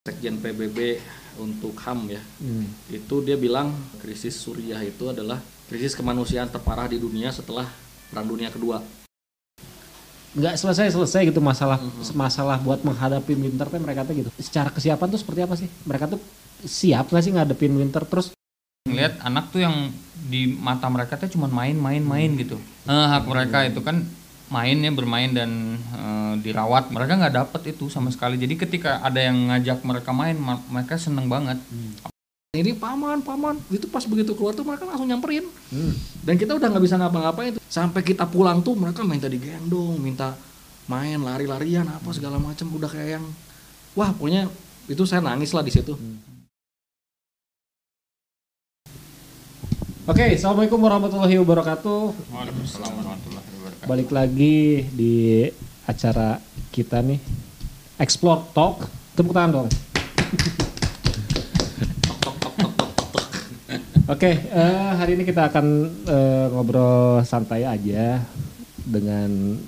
Sekjen PBB untuk HAM ya. Hmm. Itu dia bilang krisis Suriah itu adalah krisis kemanusiaan terparah di dunia setelah Perang Dunia Kedua. nggak selesai selesai gitu masalah masalah buat menghadapi winter teh mereka tuh gitu secara kesiapan tuh seperti apa sih mereka tuh siap nggak sih ngadepin winter terus ngelihat anak tuh yang di mata mereka tuh cuma main-main-main gitu. Eh, hak mereka itu kan mainnya bermain dan eh, dirawat. Mereka nggak dapet itu sama sekali. Jadi ketika ada yang ngajak mereka main, ma- mereka seneng banget. Ini paman, paman. Itu pas begitu keluar tuh mereka langsung nyamperin. Dan kita udah nggak bisa ngapa-ngapain tuh. Sampai kita pulang tuh mereka minta digendong, minta main lari-larian apa segala macam. Udah kayak yang wah pokoknya itu saya nangis lah di situ. oke assalamualaikum warahmatullahi wabarakatuh Waalaikumsalam warahmatullahi wabarakatuh. Balik lagi di acara kita nih explore talk tepuk tangan dong Oke, eh, hari ini kita akan eh, ngobrol santai aja dengan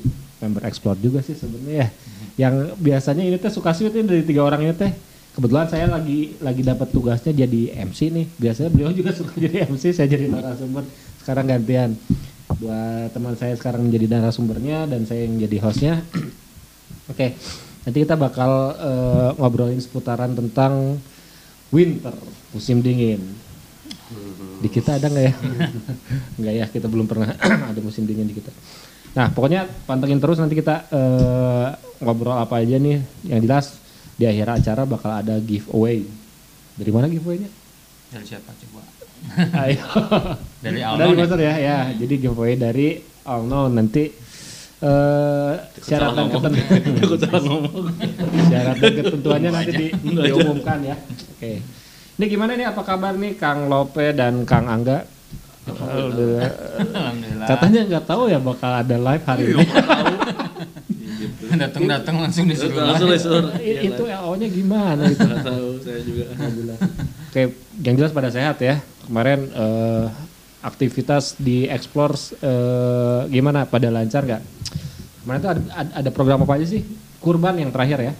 member explore juga sih sebenarnya ya. Yang biasanya ini teh suka sih dari tiga orang ini teh. Kebetulan saya lagi lagi dapat tugasnya jadi MC nih. Biasanya beliau juga suka jadi MC, saya jadi narasumber. Sekarang gantian. Dua teman saya sekarang menjadi narasumbernya dan saya yang jadi hostnya. Oke, nanti kita bakal eh, ngobrolin seputaran tentang winter, musim dingin. Di kita ada nggak ya? Nggak ya, kita belum pernah ada musim dingin di kita. Nah, pokoknya pantengin terus nanti kita eh, ngobrol apa aja nih. Yang jelas di akhir acara bakal ada giveaway. Dari mana giveaway-nya? Dari siapa coba? Ayo. Dari Dari Alnon ya? Ya, ya. Jadi giveaway dari All Know nanti eh syarat dan ketentuan Aku salah ngomong. syarat dan ketentuannya nanti di, diumumkan ya. Oke. Ini gimana nih apa kabar nih Kang Lope dan Kang Angga? Alhamdulillah. Alhamdulillah. Katanya nggak tahu ya bakal ada live hari ini. Datang-datang langsung disuruh Langsung live. lesur. I- itu LO-nya gimana itu? Nggak tahu saya juga. Alhamdulillah. Oke, yang jelas pada sehat ya. Kemarin eh, aktivitas di Explore eh, gimana? Pada lancar nggak? Kemarin tuh ada, ada- program apa aja sih? Kurban yang terakhir ya.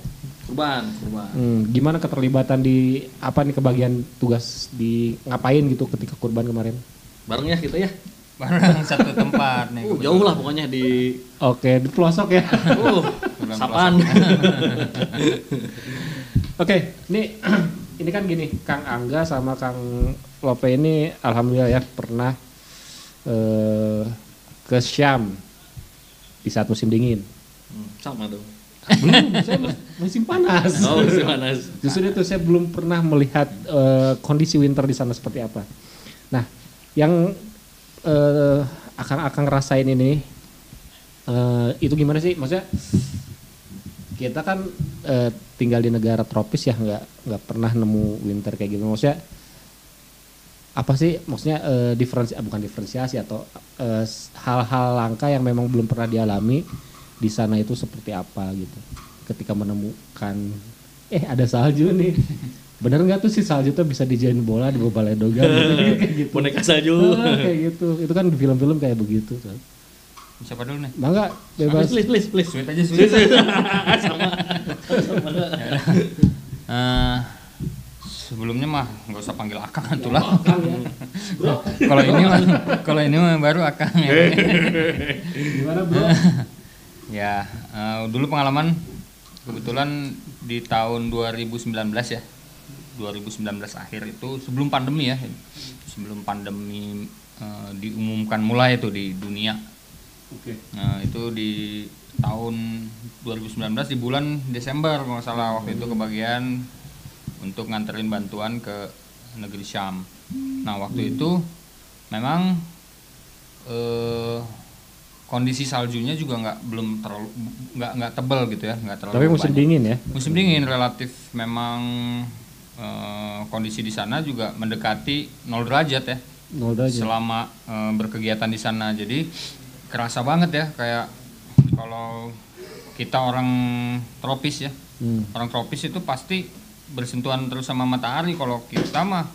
Kurban, kurban. Hmm, gimana keterlibatan di apa nih kebagian tugas di ngapain gitu ketika kurban kemarin? Bareng ya kita ya. Barang satu tempat nih. Uh, jauh lah pokoknya di Oke, di pelosok ya. uh, sapan. Oke, ini ini kan gini, Kang Angga sama Kang Lope ini alhamdulillah ya pernah eh, ke Syam di saat musim dingin. Hmm, sama tuh. Belum, saya musim panas. Oh, masih panas. Justru itu saya belum pernah melihat eh, kondisi winter di sana seperti apa. Nah, yang eh, akan akan ngerasain ini eh, itu gimana sih? Maksudnya kita kan eh, tinggal di negara tropis ya, nggak nggak pernah nemu winter kayak gitu. Maksudnya apa sih? Maksudnya eh, diferensi ah, bukan diferensiasi atau eh, hal-hal langka yang memang belum pernah dialami di sana itu seperti apa gitu. Ketika menemukan eh ada salju nih. Bener nggak tuh si salju tuh bisa dijadiin bola di gitu, kayak gitu. Boneka salju. Ah, kayak gitu. Itu kan di film-film kayak begitu. Tuh. Siapa dulu nih? Mangga bebas. Please, please, please. Sweet aja sweet. sama. sama. Eh, sebelumnya mah nggak usah panggil akang itulah. Kang ya. Bro, kalau ini mah kalau ini mah baru akang ya. gimana bro? ya eh, dulu pengalaman kebetulan di tahun 2019 ya 2019 akhir itu sebelum pandemi ya sebelum pandemi eh, diumumkan mulai itu di dunia Oke. Nah, itu di tahun 2019 di bulan Desember kalau nggak salah waktu itu kebagian untuk nganterin bantuan ke negeri Syam. Nah, waktu itu memang eh, kondisi saljunya juga nggak belum terlalu nggak nggak tebal gitu ya, nggak terlalu Tapi musim banyak. dingin ya. Musim dingin relatif memang eh, kondisi di sana juga mendekati 0 derajat ya Nol derajat. selama eh, berkegiatan di sana jadi kerasa banget ya kayak kalau kita orang tropis ya. Hmm. orang tropis itu pasti bersentuhan terus sama matahari. Kalau kita mah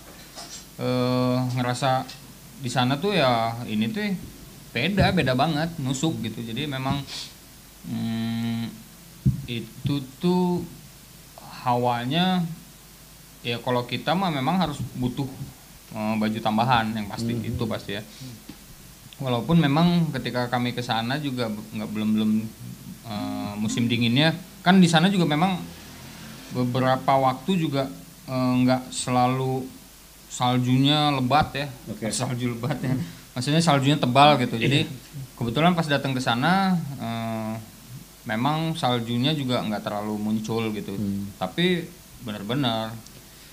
eh, ngerasa di sana tuh ya ini tuh beda beda banget nusuk gitu. Jadi memang hmm, itu tuh hawanya ya kalau kita mah memang harus butuh eh, baju tambahan yang pasti itu pasti ya walaupun memang ketika kami ke sana juga nggak belum belum eh, musim dinginnya kan di sana juga memang beberapa waktu juga eh, nggak selalu saljunya lebat ya Oke. salju lebat ya. Maksudnya saljunya tebal gitu. Jadi kebetulan pas datang ke sana eh, memang saljunya juga nggak terlalu muncul gitu. Tapi benar-benar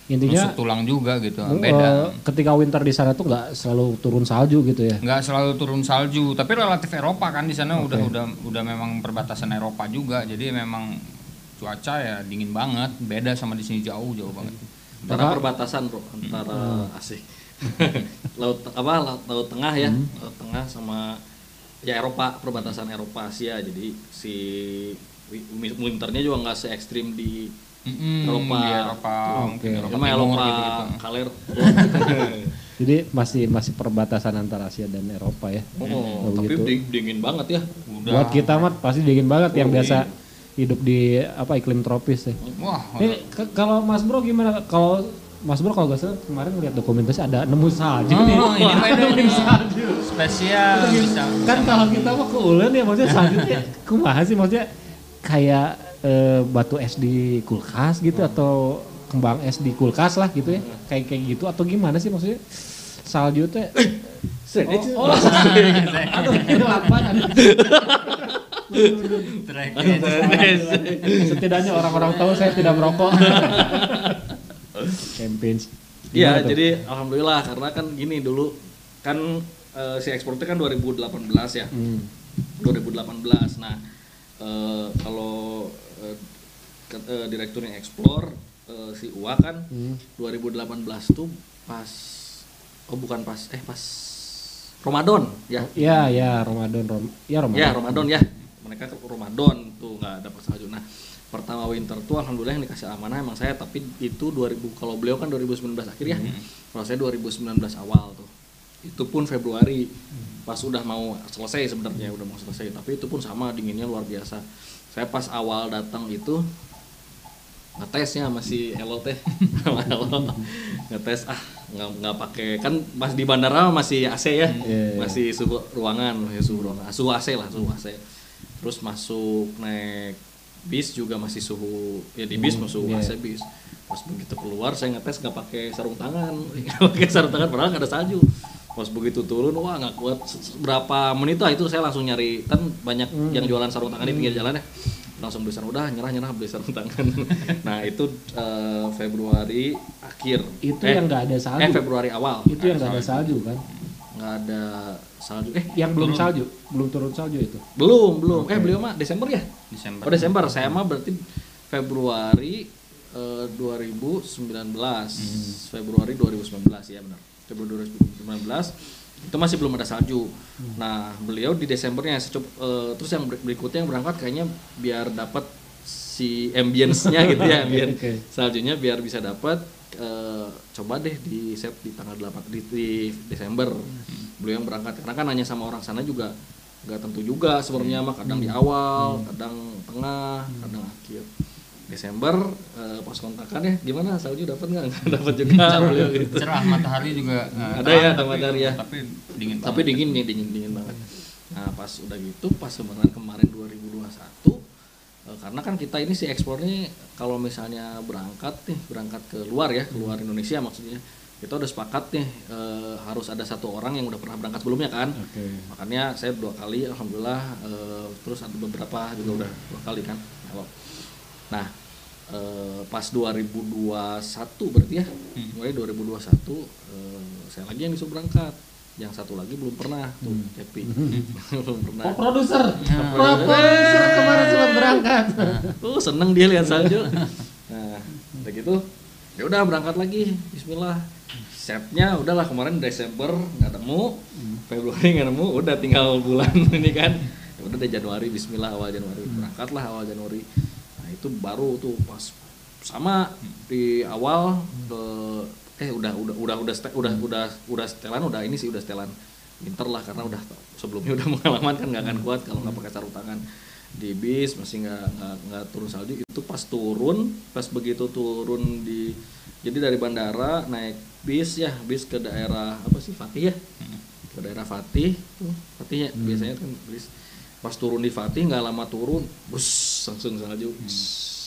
Intinya nusuk tulang juga gitu eh, beda. Ketika winter di sana tuh nggak selalu turun salju gitu ya. nggak selalu turun salju tapi relatif Eropa kan di sana udah udah udah memang perbatasan Eropa juga jadi memang cuaca ya dingin banget beda sama di sini jauh jauh banget. Antara perbatasan bro antara asik. Laut apa laut, laut tengah ya? Laut tengah sama ya Eropa perbatasan Eropa Asia jadi si wi- winternya juga nggak se ekstrim di Mm-mm, Eropa. di Eropa mungkin Eropa sama Timur Eropa gitu-gitu. kaler Jadi masih masih perbatasan antara Asia dan Eropa ya. oh, Oh, tapi gitu. ding- dingin banget ya udah Buat kita mah pasti dingin banget yang Oh, biasa hidup di apa iklim tropis ya. wah Ini ke- kalau Mas Bro gimana? Kalau Mas Bro kalau gak salah kemarin ngeliat dokumentasi ada nemu salju nih. oh, ini beda Nemu nih salju. spesial bisa Kan kalau kita mah ke Ulen ya maksudnya saljunya kumaha sih maksudnya kayak eh, batu es di kulkas gitu atau kembang es di kulkas lah gitu ya. Kayak kayak gitu atau gimana sih maksudnya? Salju teh Oh, oh, atau ini lapangan. Setidaknya orang-orang tahu saya tidak merokok. Campaign. Iya, tuh? jadi alhamdulillah karena kan gini dulu kan eh, si ekspornya kan 2018 ya. Hmm. 2018. Nah, eh, kalau eh, ke- eh, direkturnya Explore eh, si Uwa kan Hmm. 2018 tuh pas oh bukan pas eh pas Ramadan ya. Ya, ya Ramadan, Rom, ya Ramadan. Ya, Ramadan ya. Mereka ke Ramadan tuh nggak dapat salju. Nah, pertama winter tuh alhamdulillah yang dikasih amanah emang saya tapi itu 2000 kalau beliau kan 2019 akhir ya. Kalau saya 2019 awal tuh. Itu pun Februari pas udah mau selesai sebenarnya udah mau selesai tapi itu pun sama dinginnya luar biasa. Saya pas awal datang itu ngetesnya masih elo teh. Ngetes ah nggak nggak pakai kan pas di bandara masih AC ya Iya, iya. masih suhu ruangan masih suhu ruangan. Suhu AC lah suhu AC terus masuk naik bis juga masih suhu ya di bis masuk iya. AC bis. Pas begitu keluar saya ngetes nggak pakai sarung tangan. Nggak pakai sarung tangan padahal nggak ada salju pas begitu turun wah nggak kuat. Berapa menit lah itu saya langsung nyari. Kan banyak Hmm. yang jualan sarung tangan di pinggir jalan ya. Langsung beli sarung udah nyerah nyerah beli sarung tangan. Nah itu eh, Februari akhir. Itu Eh, yang nggak ada salju. eh Februari awal. Itu yang nggak ada salju. kan? nggak ada salju. Eh Yang belum salju, belum turun salju itu. belum belum. Eh beliau mah Desember ya? Desember. Oh Desember. Saya mah berarti Februari eh, 2019 Februari 2019 ya benar Februari 2019 itu masih belum ada salju. Nah beliau di Desembernya eh, terus yang ber- berikutnya yang berangkat kayaknya biar dapat si ambience-nya gitu ya biar Oke. saljunya biar bisa dapat eh, coba deh di set di tanggal 8 di, di Desember. Beliau yang berangkat karena kan nanya sama orang sana juga nggak tentu juga sebenarnya mah kadang di awal kadang tengah kadang akhir Desember eh, pas kontakan ya gimana? Salju dapat nggak? Dapat juga. Beliau gitu cerah matahari juga eh, Ada ya, tapi- matahari ya. tapi dingin tapi banget. dingin nih dingin dingin banget. Nah pas udah gitu pas sebenarnya kemarin 2021 eh, karena kan kita ini si ekspornya kalau misalnya berangkat nih berangkat ke luar ya keluar Indonesia maksudnya kita udah sepakat nih eh, harus ada satu orang yang udah pernah berangkat sebelumnya kan. Oke. makanya saya dua kali alhamdulillah eh, terus ada beberapa juga udah dua kali kan. Kalau nah eh, pas 2021 berarti ya? Mulai 2021 eh, saya lagi yang disuruh berangkat. Yang satu lagi belum pernah tuh Happy belum pernah. Oh produser, produser. Kemarin sempat berangkat. tuh seneng dia lihat salju. Nah udah gitu ya udah berangkat lagi. Bismillah. Setnya udahlah kemarin Desember nggak nemu. Februari nggak nemu udah tinggal bulan ini kan. Ya udah deh Januari Bismillah awal Januari. Berangkatlah awal Januari. nah itu baru tuh pas sama di awal ke eh udah udah udah udah ste- udah udah udah setelan udah ini sih udah setelan winter lah karena udah sebelumnya udah pengalaman kan nggak akan kuat kalau nggak pakai sarung tangan di bis masih nggak nggak nggak turun salju itu pas turun pas begitu turun di Jadi dari bandara naik bis ya, bis ke daerah apa sih Fatih ya? Ke daerah Fatih, tuh Fatih ya biasanya kan bis. Pas turun di Fatih nggak lama turun, bus langsung salju. Bus,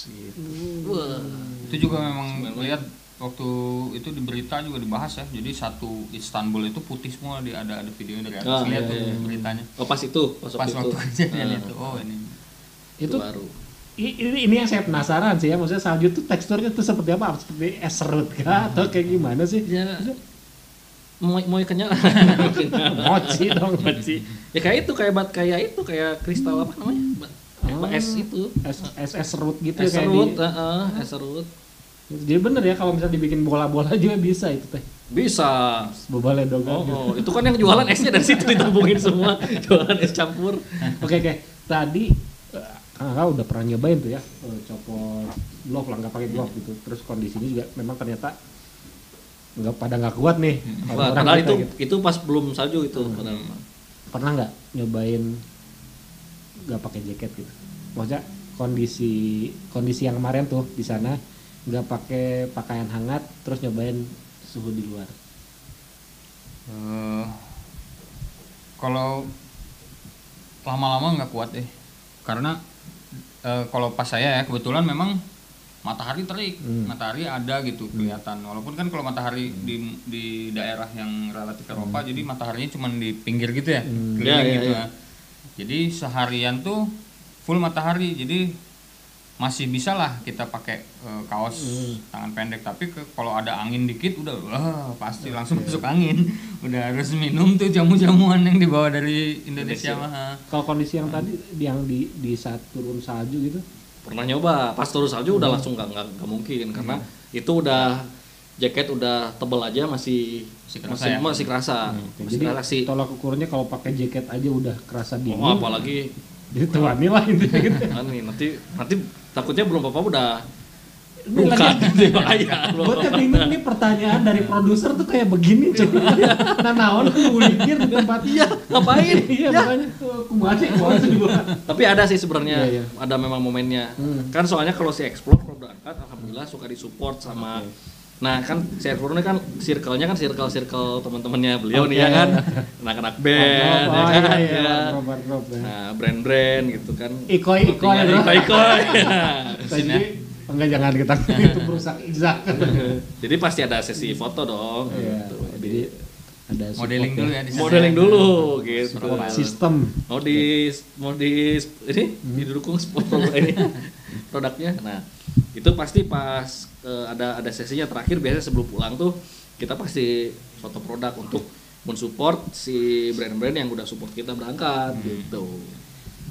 gitu. Wah. Itu juga memang lihat waktu itu di berita juga dibahas ya. Jadi satu Istanbul itu putih semua di ada ada videonya dari Ah, atas lihat iya, tuh iya. beritanya. Oh pas itu, pas, Pas waktu waktu itu. kejadian Ah, itu. Oh ini. itu, Itu baru. ini, ini yang saya penasaran sih ya, maksudnya salju tuh teksturnya tuh seperti apa? Seperti es serut kah atau kayak gimana sih? Ya, mau mau kenyal. Mochi dong. Mochi. Ya kayak itu kayak bat kayak itu kayak kristal apa namanya? Bat, Oh. es itu. Es, es, es serut gitu Es ya kayak serut, di- heeh, es serut. Jadi bener ya kalau misalnya dibikin bola-bola juga bisa itu teh. Bisa. Boba ledongan. Oh, gitu. oh, itu kan yang jualan esnya dari situ ditampungin semua. Jualan es campur. Oke oke. Tadi eh, kakak udah pernah nyobain tuh ya eh, copot glove lah nggak pakai glove gitu. Terus kondisinya juga memang ternyata nggak pada nggak kuat nih. Wah, padahal kita itu gitu. itu pas belum salju itu padahal. Pernah nggak nyobain nggak pakai jaket gitu? Maksudnya kondisi kondisi yang kemarin tuh di sana nggak pakai pakaian hangat terus nyobain suhu di luar. Eh, kalau lama-lama nggak kuat deh karena eh, kalau pas saya ya kebetulan memang matahari terik Hmm. matahari ada gitu kelihatan. Walaupun kan kalau matahari di di daerah yang relatif Eropa jadi mataharinya cuma di pinggir gitu ya Hmm. keliling Ya, ya, gitu ya. ya. jadi seharian tuh full matahari jadi masih bisa lah kita pakai eh, kaos tangan pendek. Tapi ke- kalau ada angin dikit udah wah pasti langsung masuk angin. Udah harus minum tuh jamu-jamuan yang dibawa dari Indonesia. mah. Kalau kondisi yang tadi yang di di saat turun salju gitu, Pernah nyoba, pas turun salju udah langsung nggak nggak mungkin karena itu udah jaket udah tebel aja masih Masih kerasa masih, ya? masih kerasa. Oke, Masih jadi kerasa sih. tolak ukurnya kalau pakai jaket aja udah kerasa dingin. Oh, apalagi Jadi tuani lah intinya gitu. nanti nanti takutnya belum apa-apa udah bukan lagi-. Gue tuh bingung nih pertanyaan dari produser tuh kayak begini coba. nah naon ngulikir di tempat Iya, ngapain? Iya Ya. makanya tuh kumaha kumaha juga. Tapi ada sih sebenarnya, Iya, iya. ada memang momennya. Hmm. Kan soalnya kalau si Explore kalau berangkat, alhamdulillah suka disupport sama. Nah kan si Explore ini kan circle-nya kan circle-circle teman-temannya beliau nih ya kan, anak-anak band, Oh, ya iya, kan, iya, ya. wardrobe, ya. Nah brand-brand gitu kan. Ikoi ikoi Tinggal bro. Enggak jangan kita itu merusak izah. Jadi pasti ada sesi foto dong. Iya. gitu. Jadi ada modeling dulu ya di sana Modeling dulu gitu. Sistem. mau di mau di ini Hmm. didukung spot ini produknya nah itu pasti pas eh, ada ada sesinya terakhir biasanya sebelum pulang tuh kita pasti foto produk untuk mensupport si brand-brand yang udah support kita berangkat Hmm. gitu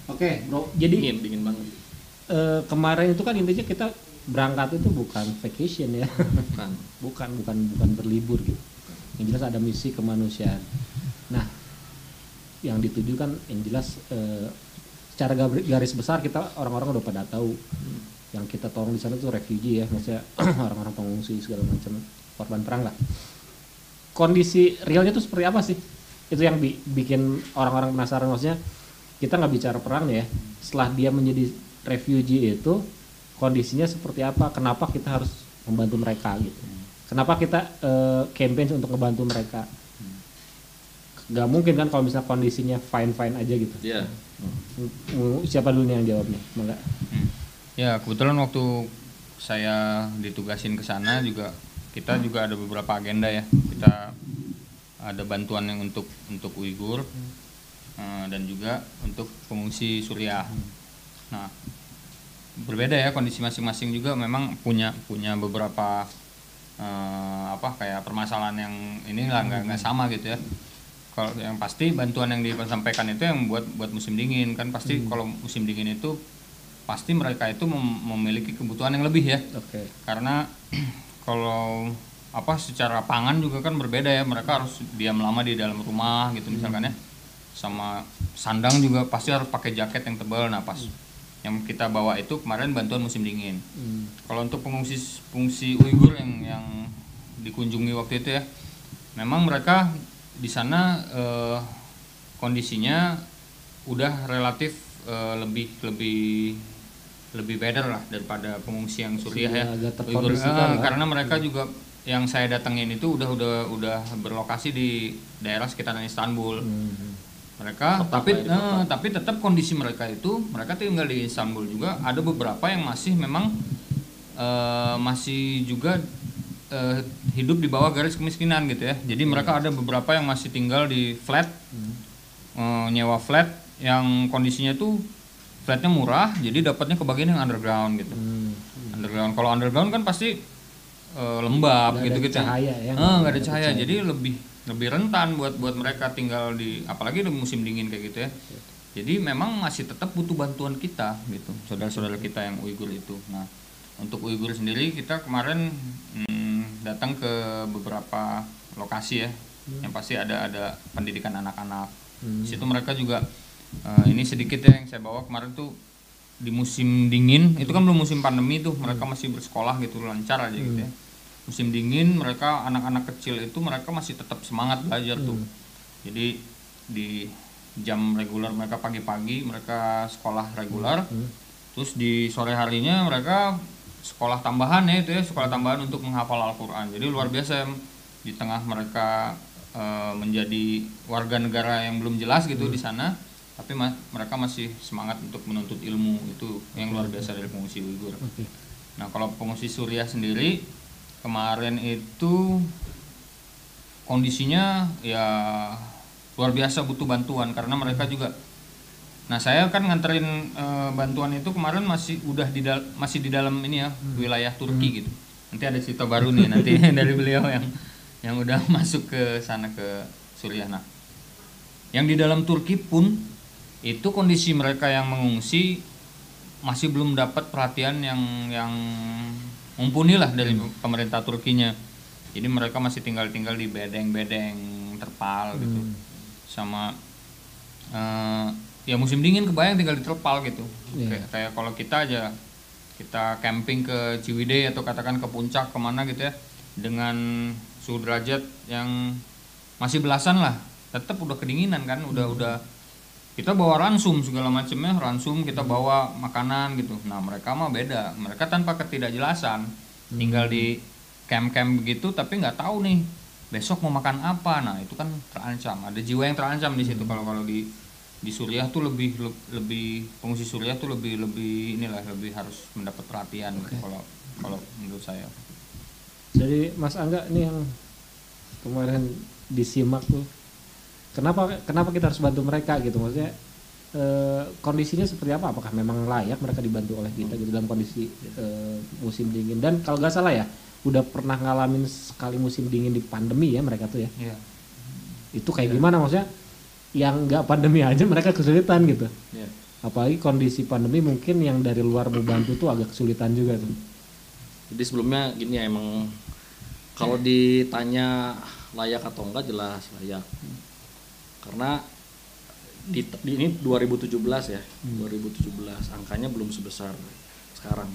Oke, bro. Jadi dingin dingin banget eh, kemarin itu kan intinya kita berangkat itu bukan vacation ya. kan bukan bukan bukan berlibur gitu. Yang jelas ada misi kemanusiaan. Nah yang dituju kan yang jelas eh, secara garis besar kita orang-orang udah pada tahu. Yang kita tolong di sana tuh refugee ya maksudnya orang-orang pengungsi segala macam korban perang lah. Kondisi realnya tuh seperti apa sih? Itu yang bi- bikin orang-orang penasaran maksudnya kita nggak bicara perang ya. Setelah dia menjadi refugee itu kondisinya seperti apa kenapa kita harus membantu mereka gitu kenapa kita eh, campaign untuk membantu mereka nggak mungkin kan kalau misalnya kondisinya fine fine aja gitu ya Mm, siapa dulu nih yang jawabnya Mangga. Hmm. Ya kebetulan waktu saya ditugasin ke sana juga kita juga ada beberapa agenda ya. Kita ada bantuan yang untuk untuk Uighur eh, dan juga untuk pengungsi Suriah. Nah berbeda ya kondisi masing-masing juga memang punya punya beberapa eh, apa kayak permasalahan yang inilah nggak nggak sama gitu ya. Kalau yang pasti bantuan yang disampaikan itu yang buat buat musim dingin kan pasti kalau musim dingin itu pasti mereka itu mem- memiliki kebutuhan yang lebih ya. Oke. Karena kalau apa secara pangan juga kan berbeda ya mereka harus diam lama di dalam rumah gitu misalkan ya. Sama sandang juga pasti harus pakai jaket yang tebal. Nah pas yang kita bawa itu kemarin bantuan musim dingin Hmm. kalau untuk pengungsi pengungsi Uighur yang yang dikunjungi waktu itu ya, memang mereka di sana eh, kondisinya udah relatif eh, lebih lebih lebih better lah daripada pengungsi yang Suriah ya. Uighur. terkondisikan Eh, lah. karena mereka juga yang saya datengin itu udah udah udah berlokasi di daerah sekitaran Istanbul. Hmm. Mereka tapi ya, eh, tapi tetap kondisi mereka itu mereka tinggal di Istanbul juga ada beberapa yang masih memang eh, masih juga eh, hidup di bawah garis kemiskinan gitu ya. Jadi mereka ada beberapa yang masih tinggal di flat eh, nyewa flat yang kondisinya tuh flatnya murah jadi dapatnya kebagian yang underground gitu. Hmm. Underground kalau underground kan pasti eh, lembab Nggak ada gitu cahaya ya. nggak ada Nggak ada cahaya. cahaya. Jadi lebih lebih rentan buat buat mereka tinggal di apalagi di musim dingin kayak gitu ya. Jadi memang masih tetap butuh bantuan kita gitu, saudara-saudara kita yang Uighur itu. Nah, untuk Uighur sendiri kita kemarin hmm, datang ke beberapa lokasi ya, yang pasti ada ada pendidikan anak-anak. Di situ mereka juga eh, ini sedikit ya yang saya bawa kemarin tuh di musim dingin itu kan belum musim pandemi tuh mereka masih bersekolah gitu lancar aja gitu ya musim dingin mereka anak-anak kecil itu mereka masih tetap semangat belajar tuh. Jadi di jam reguler mereka pagi-pagi mereka sekolah reguler terus di sore harinya mereka sekolah tambahan ya itu ya sekolah tambahan untuk menghafal Al-Quran. Jadi luar biasa ya, di tengah mereka eh, menjadi warga negara yang belum jelas gitu di sana tapi ma- mereka masih semangat untuk menuntut ilmu itu yang luar biasa dari pengungsi Uighur. Oke. Nah kalau pengungsi Suriah sendiri kemarin itu kondisinya ya luar biasa butuh bantuan karena mereka juga. Nah saya kan nganterin eh, bantuan itu kemarin masih udah di dal- masih di dalam ini ya wilayah Turki gitu. Nanti ada cerita baru nih nanti dari beliau yang yang udah masuk ke sana ke Suriah. Nah yang di dalam Turki pun itu kondisi mereka yang mengungsi masih belum dapat perhatian yang yang mumpuni lah dari pemerintah Turkinya. Jadi mereka masih tinggal-tinggal di bedeng-bedeng terpal gitu. Sama eh, ya musim dingin kebayang tinggal di terpal gitu. Iya. Kayak, kayak kalau kita aja kita camping ke Ciwidey atau katakan ke puncak ke mana gitu ya dengan suhu derajat yang masih belasan lah tetap udah kedinginan kan udah udah kita bawa ransum segala macamnya ransum kita bawa makanan gitu. Nah mereka mah beda. Mereka tanpa ketidakjelasan tinggal di camp-camp begitu tapi nggak tahu nih besok mau makan apa? Nah itu kan terancam. Ada jiwa yang terancam di situ kalau kalau di di Suriah tuh lebih le- lebih pengungsi Suriah tuh lebih lebih inilah lebih harus mendapat perhatian gitu kalau kalau menurut saya. Dari Mas Angga nih yang kemarin disimak tuh, kenapa kenapa kita harus bantu mereka gitu maksudnya eh, kondisinya seperti apa? Apakah memang layak mereka dibantu oleh kita gitu dalam kondisi eh, musim dingin? Dan kalau nggak salah ya, udah pernah ngalamin sekali musim dingin di pandemi ya mereka tuh ya. Iya. Itu kayak gimana maksudnya? Yang nggak pandemi aja mereka kesulitan gitu. Iya. Apalagi kondisi pandemi mungkin yang dari luar mau bantu tuh agak kesulitan juga tuh. Jadi sebelumnya gini ya emang kalau ditanya layak atau enggak jelas layak. Karena di, di ini 2017 ya, 2017 angkanya belum sebesar sekarang.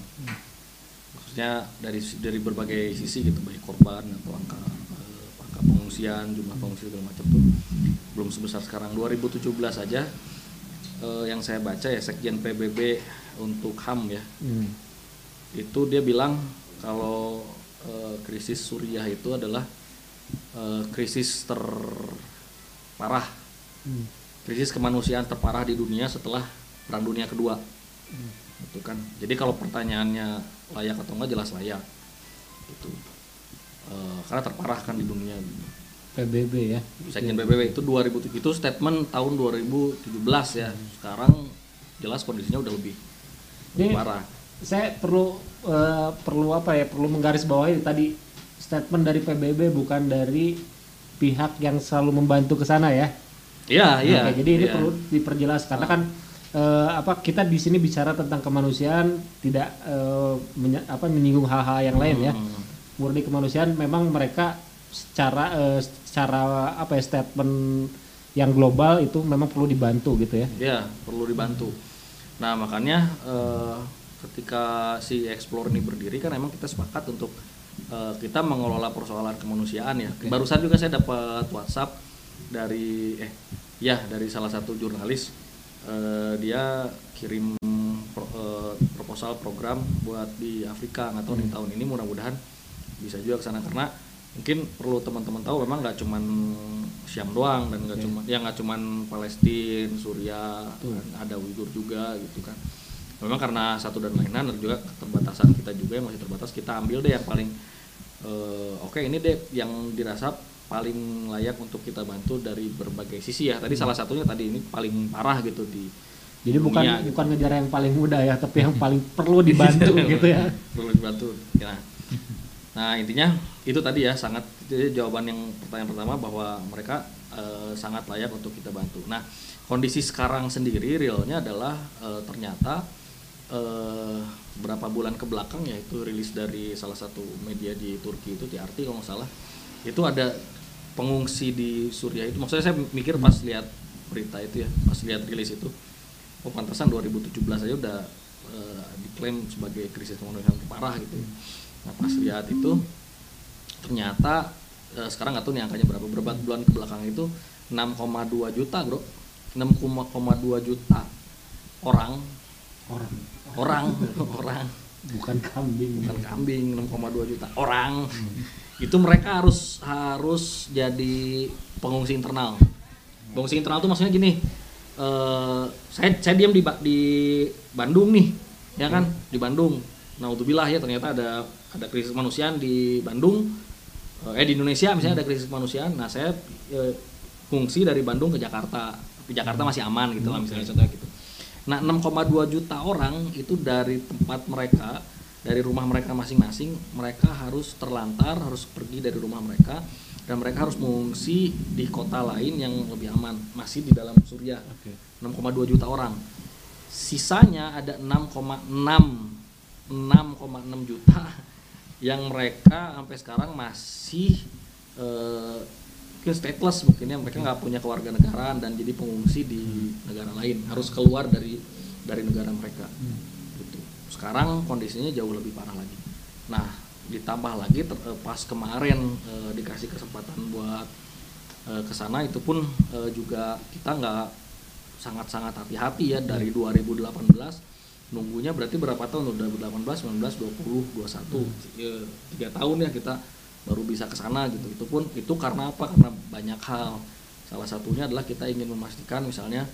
Maksudnya dari dari berbagai sisi gitu baik korban atau angka eh, angka pengungsian, jumlah pengungsi segala macam tuh belum sebesar sekarang. 2017 aja eh, yang saya baca ya Sekjen PBB untuk HAM ya Hmm. itu dia bilang kalau eh, krisis Suriah itu adalah eh, krisis terparah, Hmm. krisis kemanusiaan terparah di dunia setelah Perang Dunia Kedua. Itu kan. Jadi kalau pertanyaannya layak atau enggak jelas layak. Gitu. Eh, karena terparah kan di dunia. PBB ya. Sekjen PBB itu 2007 itu statement tahun 2017 ya. Sekarang jelas kondisinya udah lebih Ini parah. saya perlu eh, perlu apa ya perlu menggarisbawahi tadi statement dari PBB bukan dari pihak yang selalu membantu ke sana ya. Iya, iya. Oke, jadi ini iya. perlu diperjelas karena kan eh, apa kita di sini bicara tentang kemanusiaan tidak eh, menya- apa menyinggung hal-hal yang lain ya. Hmm. Murni kemanusiaan memang mereka secara eh, secara apa ya statement yang global itu memang perlu dibantu gitu ya. Ya, perlu dibantu. Nah, makanya eh, ketika si Explore ini berdiri kan emang kita sepakat untuk eh, kita mengelola persoalan kemanusiaan ya. Barusan juga saya dapat WhatsApp dari eh ya dari salah satu jurnalis Eh, dia kirim pro- eh, proposal program buat di Afrika nggak tahu nih tahun ini mudah-mudahan bisa juga ke sana. Karena mungkin perlu teman-teman tahu memang nggak cuman Syam doang dan nggak cuma ya nggak cuman Palestina, Suriah, dan ada Uighur juga gitu kan. Memang karena satu dan lain-lain dan juga keterbatasan kita juga yang masih terbatas kita ambil deh yang paling eh, oke ini deh yang dirasa paling layak untuk kita bantu dari berbagai sisi ya. Tadi salah satunya tadi ini paling parah gitu di Jadi bukan dunia gitu. bukan ngejar yang paling mudah ya, tapi yang paling perlu dibantu gitu ya. perlu dibantu nah, nah intinya itu tadi ya sangat itu jawaban yang pertanyaan pertama bahwa mereka eh, sangat layak untuk kita bantu nah kondisi sekarang sendiri realnya adalah eh, ternyata eh, berapa bulan ke belakang yaitu rilis dari salah satu media di Turki itu TRT kalau nggak salah itu ada pengungsi di Suriah itu. Maksudnya saya mikir pas lihat berita itu ya pas lihat rilis itu oh pantesan 2017 aja udah eh, diklaim sebagai krisis kemanusiaan terparah gitu ya. Nah pas lihat itu ternyata eh, sekarang nggak tahu nih angkanya berapa berapa bulan ke belakang itu 6,2 juta bro. 6,2 juta orang. Orang. Orang orang bukan kambing. bukan kambing 6,2 juta orang. Itu mereka harus harus jadi pengungsi internal. Pengungsi internal tuh maksudnya gini eh saya saya diam di di Bandung nih ya kan? Di Bandung. Nah bilah ya ternyata ada ada krisis kemanusiaan di Bandung. Eh di Indonesia misalnya ada krisis kemanusiaan. Nah saya eh, fungsi dari Bandung ke Jakarta. Di Jakarta masih aman gitu lah misalnya contohnya gitu Nah, 6,2 juta orang itu dari tempat mereka, dari rumah mereka masing-masing, mereka harus terlantar, harus pergi dari rumah mereka dan mereka harus mengungsi di kota lain yang lebih aman, masih di dalam Suriah. Oke. 6,2 juta orang. Sisanya ada 6,6 6,6 juta yang mereka sampai sekarang masih eh, mungkin stateless mungkin ya. Mereka nggak punya keluarga negaraan dan jadi pengungsi di negara lain. Harus keluar dari dari negara mereka. Gitu. sekarang kondisinya jauh lebih parah lagi. Nah ditambah lagi ter- eh, pas kemarin eh, dikasih kesempatan buat eh, ke sana itu pun eh, juga kita nggak sangat-sangat hati-hati ya dari 2018 nunggunya berarti berapa tahun? Udah 2018 19 20 21 ya, tiga tahun ya kita baru bisa ke sana gitu. Itu pun itu karena apa? Karena banyak hal. Salah satunya adalah kita ingin memastikan misalnya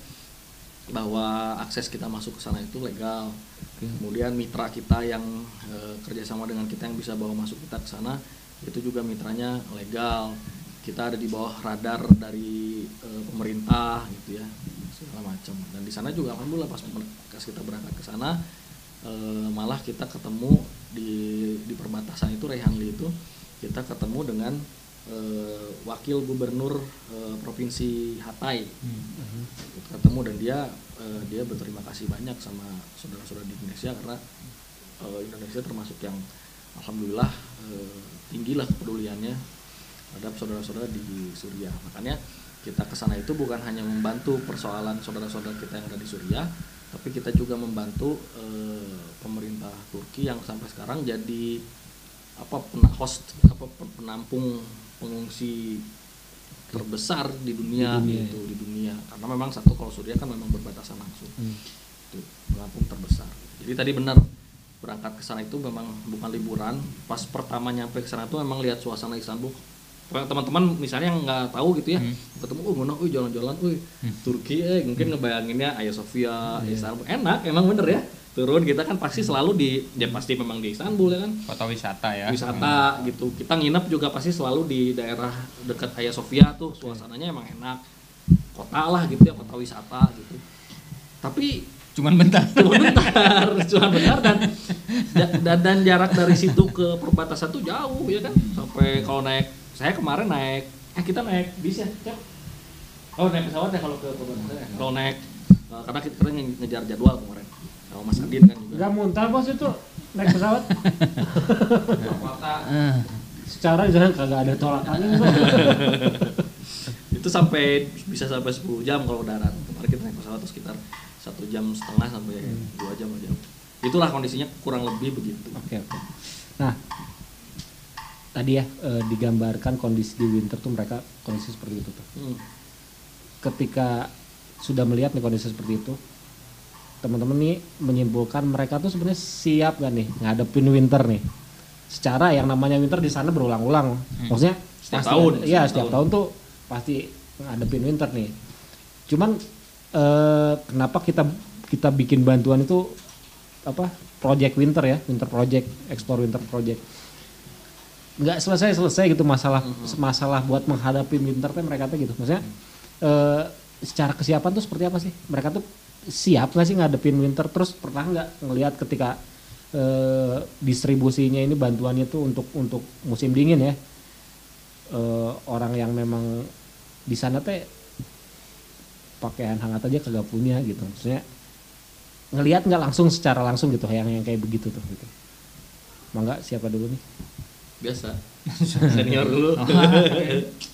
bahwa akses kita masuk ke sana itu legal. Kemudian mitra kita yang eh, kerjasama dengan kita yang bisa bawa masuk kita ke sana itu juga mitranya legal. Kita ada di bawah radar dari eh, pemerintah gitu ya segala macam. Dan di sana juga alhamdulillah pas, pas kita berangkat ke sana eh, malah kita ketemu di di perbatasan itu Rehanli itu kita ketemu dengan eh, wakil gubernur eh, provinsi Hatay. Kita ketemu dan dia eh, dia berterima kasih banyak sama saudara-saudara di Indonesia karena eh, Indonesia termasuk yang alhamdulillah eh, tinggilah kepeduliannya terhadap saudara-saudara di Suriah. Makanya kita ke sana itu bukan hanya membantu persoalan saudara-saudara kita yang ada di Suriah tapi kita juga membantu eh, pemerintah Turki yang sampai sekarang jadi apa host apa pen- penampung pengungsi terbesar di dunia, Di dunia, gitu di dunia. Karena memang satu kalau Suriah kan memang berbatasan langsung. Itu penampung terbesar. Jadi tadi benar berangkat ke sana itu memang bukan liburan. Pas pertama nyampe ke sana tuh memang lihat suasana Istanbul. Teman-teman misalnya yang nggak tahu gitu ya ketemu oh mana oh jalan-jalan oh Turki eh mungkin ngebayanginnya Hagia Sophia Istanbul. Enak emang bener ya turun kita kan pasti selalu di ya pasti memang di Istanbul ya kan? Kota wisata ya. wisata gitu. Kita nginep juga pasti selalu di daerah dekat Hagia Sophia tuh. Suasananya emang enak. Kota lah gitu ya kota wisata gitu. Tapi Cuman bentar. cuma bentar cuma bentar dan, dan dan jarak dari situ ke perbatasan tuh jauh ya kan? Sampai kalau naik saya kemarin naik eh kita naik bis ya Cep? oh naik pesawat ya kalau ke perbatasan ya? Kalau naik eh, karena kita kita nge- ngejar jadwal kemarin sama Mas Adin kan juga Gak muntah bos itu naik pesawat. kota Secara jangan kagak ada tolak angin itu sampai bisa sampai 10 jam kalau darat kemarin kita naik pesawat tuh sekitar satu jam setengah sampai dua jam aja itulah kondisinya kurang lebih begitu Oke oke. Nah tadi ya eh, digambarkan kondisi di winter tuh mereka kondisi seperti itu tuh. Hmm. Ketika sudah melihat nih kondisi seperti itu, teman-teman nih menyimpulkan mereka tuh sebenarnya siap gak nih ngadepin winter nih? Secara yang namanya winter di sana berulang-ulang. Maksudnya Setiap pasti tahun, ada- iya setiap setiap tahun. tuh pasti ngadepin winter nih. Cuman eh, kenapa kita kita bikin bantuan itu apa project winter ya winter project explore winter project? Nggak selesai selesai gitu masalah masalah buat menghadapi winter mereka tuh gitu. Maksudnya eh, secara kesiapan tuh seperti apa sih? Mereka tuh siap nggak sih ngadepin winter? Terus pernah nggak ngelihat ketika eh, distribusinya ini bantuannya tuh untuk untuk musim dingin ya? Eh, orang yang memang di sana teh pakaian hangat aja kagak punya gitu. Maksudnya ngelihat nggak langsung secara langsung gitu yang yang kayak begitu tuh gitu. Mangga siapa dulu nih? Biasa. Senior dulu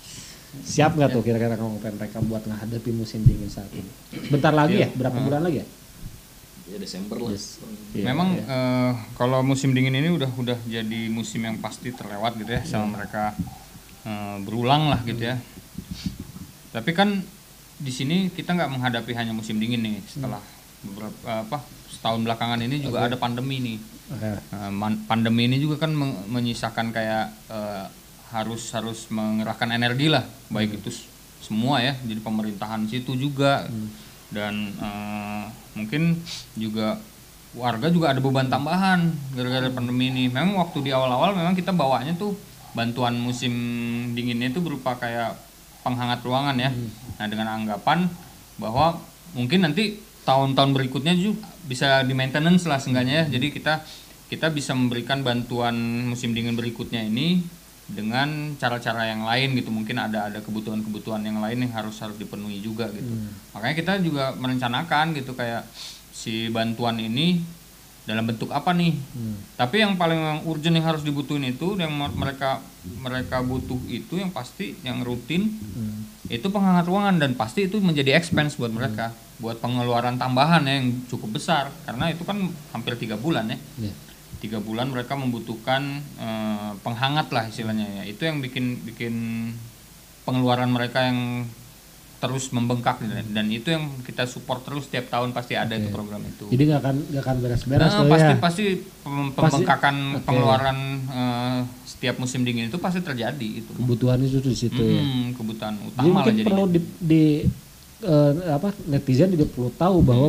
siap nggak tuh kira-kira kamu mereka buat menghadapi musim dingin saat ini bentar lagi ya berapa bulan lagi ya ya Desember lah Yes. Iya, Memang iya. eh, kalau musim dingin ini udah udah jadi musim yang pasti terlewat gitu ya Iya. sama mereka eh, berulang lah gitu ya. Tapi kan di sini kita nggak menghadapi hanya musim dingin nih setelah beberapa eh, apa setahun belakangan ini juga ada pandemi nih. Oke. Eh, pandemi ini juga kan men- menyisakan kayak harus harus mengerahkan energi lah. Baik itu s- semua ya jadi pemerintahan situ juga. Dan eh, mungkin juga warga juga ada beban tambahan gara-gara pandemi ini. Memang waktu di awal-awal memang kita bawanya tuh bantuan musim dinginnya itu berupa kayak penghangat ruangan ya. Nah dengan anggapan bahwa mungkin nanti tahun-tahun berikutnya juga bisa di maintenance lah seenggaknya ya. Jadi kita kita bisa memberikan bantuan musim dingin berikutnya ini dengan cara-cara yang lain gitu. Mungkin ada ada kebutuhan-kebutuhan yang lain yang harus harus dipenuhi juga gitu. Makanya kita juga merencanakan gitu kayak si bantuan ini dalam bentuk apa nih? Tapi yang paling urgent yang harus dibutuhin itu yang mer- mereka mereka butuh itu yang pasti yang rutin itu penghangat ruangan. Dan pasti itu menjadi expense buat mereka buat pengeluaran tambahan ya yang cukup besar. Karena itu kan hampir tiga bulan ya. Iya. Tiga bulan mereka membutuhkan eh, penghangat lah istilahnya ya. Itu yang bikin bikin pengeluaran mereka yang terus membengkak dan, dan itu yang kita support terus setiap tahun pasti ada itu program itu. Jadi nggak akan nggak akan beres-beres Nah, pasti ya? pasti pem- Pasti- pembengkakan oke. pengeluaran eh, setiap musim dingin itu pasti terjadi itu. Kebutuhan itu di situ ya? Hmm, kebutuhan jadi utama lah mungkin jadi perlu di, di- eh, apa netizen juga perlu tahu bahwa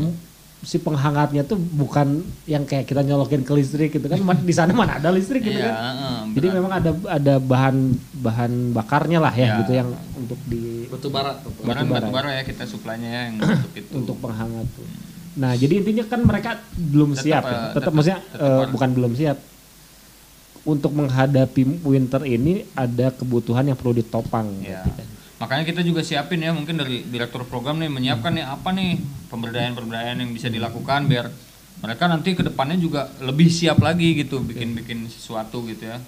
si penghangatnya tuh bukan yang kayak kita nyolokin ke listrik gitu kan di sana mana ada listrik gitu Iya, kan heeh, jadi memang ada ada bahan bahan bakarnya lah ya Ya. gitu yang untuk di batu bara batu bara ya kita suplainya ya yang untuk itu untuk penghangat tuh. Nah, jadi intinya kan mereka belum Tetap, siap ya. eh, Tetap, tetap- maksudnya tetap eh, harus. bukan belum siap. Untuk menghadapi winter ini ada kebutuhan yang perlu ditopang. Ya. berarti kan. Makanya kita juga siapin ya mungkin dari direktur program nih menyiapkan nih apa nih pemberdayaan-pemberdayaan yang bisa dilakukan biar mereka nanti ke depannya juga lebih siap lagi gitu bikin-bikin sesuatu gitu ya.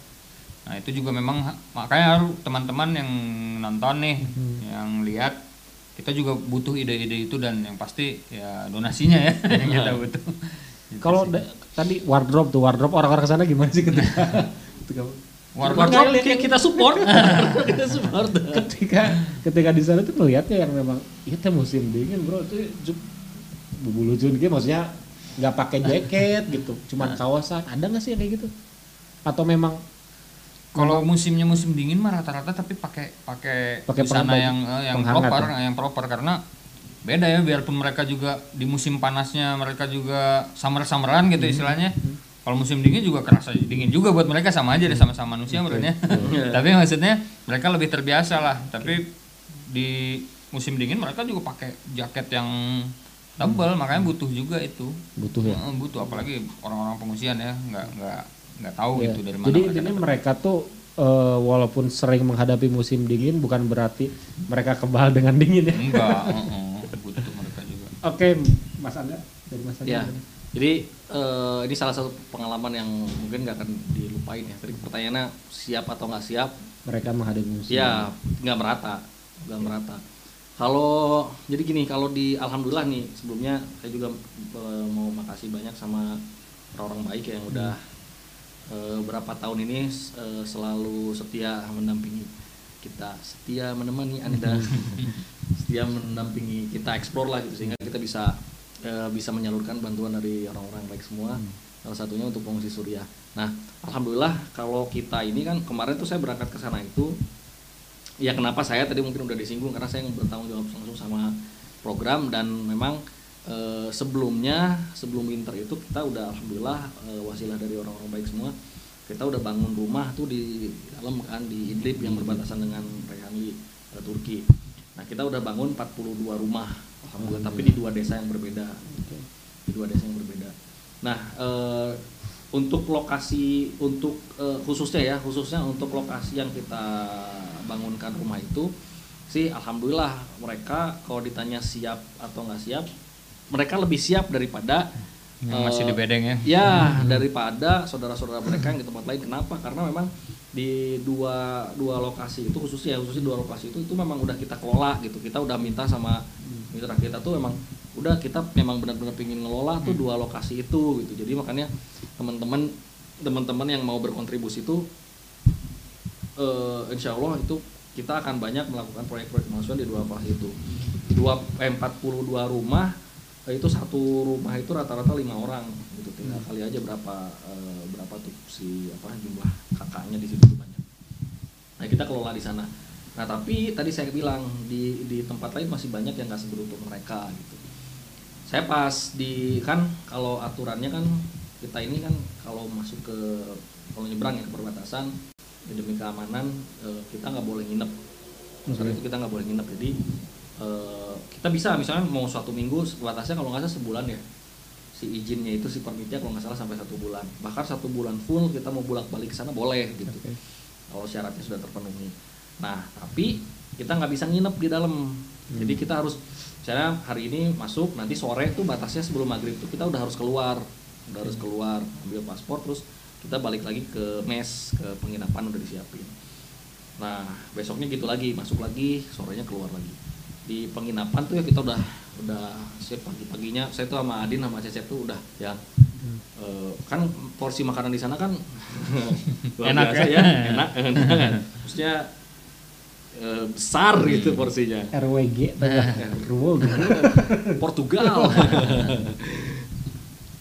Nah, itu juga memang makanya harus teman-teman yang nonton nih, yang lihat kita juga butuh ide-ide itu dan yang pasti ya donasinya ya yang kita butuh. Gitu Kalau da- tadi wardrobe tuh, wardrobe orang-orang sana gimana sih ketika kayak kita support. Kita support. Ketika ketika di sana tuh ngelihatnya yang memang iya teh musim dingin bro. Itu ju- bubulu lucu gitu maksudnya nggak pakai jaket gitu cuman kawasan. Ada nggak sih yang kayak gitu? Atau memang Kalau musimnya musim dingin mah rata-rata tapi pakai pakai penghangat- yang eh, yang proper, ya? yang proper. Karena beda ya biarpun mereka juga di musim panasnya mereka juga summer-summeran gitu istilahnya. Kalau musim dingin juga kerasa dingin juga buat mereka sama aja deh sama-sama manusia menurutnya. tapi maksudnya mereka lebih terbiasa lah. Tapi di musim dingin mereka juga pakai jaket yang tebal makanya butuh juga itu. butuh ya butuh apalagi orang-orang pengungsian ya nggak nggak nggak tahu Iya. gitu dari mana Jadi intinya dapat. mereka tuh eh, walaupun sering menghadapi musim dingin bukan berarti mereka kebal dengan dingin ya. Enggak, heeh, butuh mereka juga. Oke, Mas Angga dari Mas Angga. Ya, jadi eh, ini salah satu pengalaman yang mungkin nggak akan dilupain ya. Tadi pertanyaannya siap atau nggak siap? Mereka menghadapi musim. Ya, nggak merata, nggak merata. Kalau jadi gini, kalau di alhamdulillah nih sebelumnya saya juga eh, mau makasih banyak sama orang-orang baik yang udah eh, berapa tahun ini eh, selalu setia mendampingi kita, setia menemani Anda, setia mendampingi kita explore lah gitu sehingga kita bisa eh, bisa menyalurkan bantuan dari orang-orang baik semua. Salah satunya untuk pengungsi Suriah. Nah, alhamdulillah kalau kita ini kan kemarin tuh saya berangkat ke sana itu ya kenapa saya tadi mungkin udah disinggung karena saya bertanggung jawab langsung sama program dan memang eh, sebelumnya sebelum winter itu kita udah alhamdulillah eh, wasilah dari orang-orang baik semua kita udah bangun rumah tuh di dalam kan di Idlib yang berbatasan dengan Reyhanli eh, Turki. Nah, kita udah bangun 42 rumah alhamdulillah tapi di dua desa yang berbeda. Di dua desa yang berbeda. Nah, eh, untuk lokasi untuk eh, khususnya ya, khususnya untuk lokasi yang kita bangunkan rumah itu sih alhamdulillah mereka kalau ditanya siap atau nggak siap, mereka lebih siap daripada Yang masih eh, di bedeng ya. Ya, daripada saudara-saudara mereka yang di tempat lain. Kenapa? Karena memang di dua dua lokasi itu khususnya khususnya dua lokasi itu itu memang udah kita kelola gitu. Kita udah minta sama mitra kita tuh memang udah kita memang benar-benar pingin ngelola tuh dua lokasi itu gitu. Jadi makanya teman-teman teman-teman yang mau berkontribusi itu eh, insya Allah itu kita akan banyak melakukan proyek-proyek kemanusiaan di dua lokasi itu. Dua eh, 42 rumah itu satu rumah itu rata-rata lima orang. Gitu tinggal kali aja berapa eh, berapa tuh si apa jumlah kakaknya di situ banyak. Nah kita kelola di sana. Nah tapi tadi saya bilang di di tempat lain masih banyak yang nggak seberuntung mereka gitu. Saya pas di kan kalau aturannya kan kita ini kan kalau masuk ke kalau nyebrang ya ke perbatasan ya demi keamanan eh, kita nggak boleh nginep. Saat itu kita nggak boleh nginep. Jadi eh, kita bisa misalnya mau suatu minggu batasnya kalau nggak salah sebulan ya. Si izinnya itu si permitnya kalau nggak salah sampai satu bulan. Bahkan satu bulan full kita mau bolak balik ke sana boleh gitu. Kalau syaratnya sudah terpenuhi. Nah tapi kita nggak bisa nginep di dalam. Jadi kita harus misalnya hari ini masuk nanti sore tuh batasnya sebelum maghrib tuh kita udah harus keluar. Udah harus keluar ambil paspor terus kita balik lagi ke mes ke penginapan udah disiapin. Nah besoknya gitu lagi masuk lagi sorenya keluar lagi di penginapan tuh ya kita udah udah siap pagi paginya saya tuh sama Adin sama Cecep tuh udah ya. Eh, kan porsi makanan di sana kan Enak biasa ya? ya. Enak enak. Kan maksudnya eh, besar gitu porsinya. RWG RWG Portugal.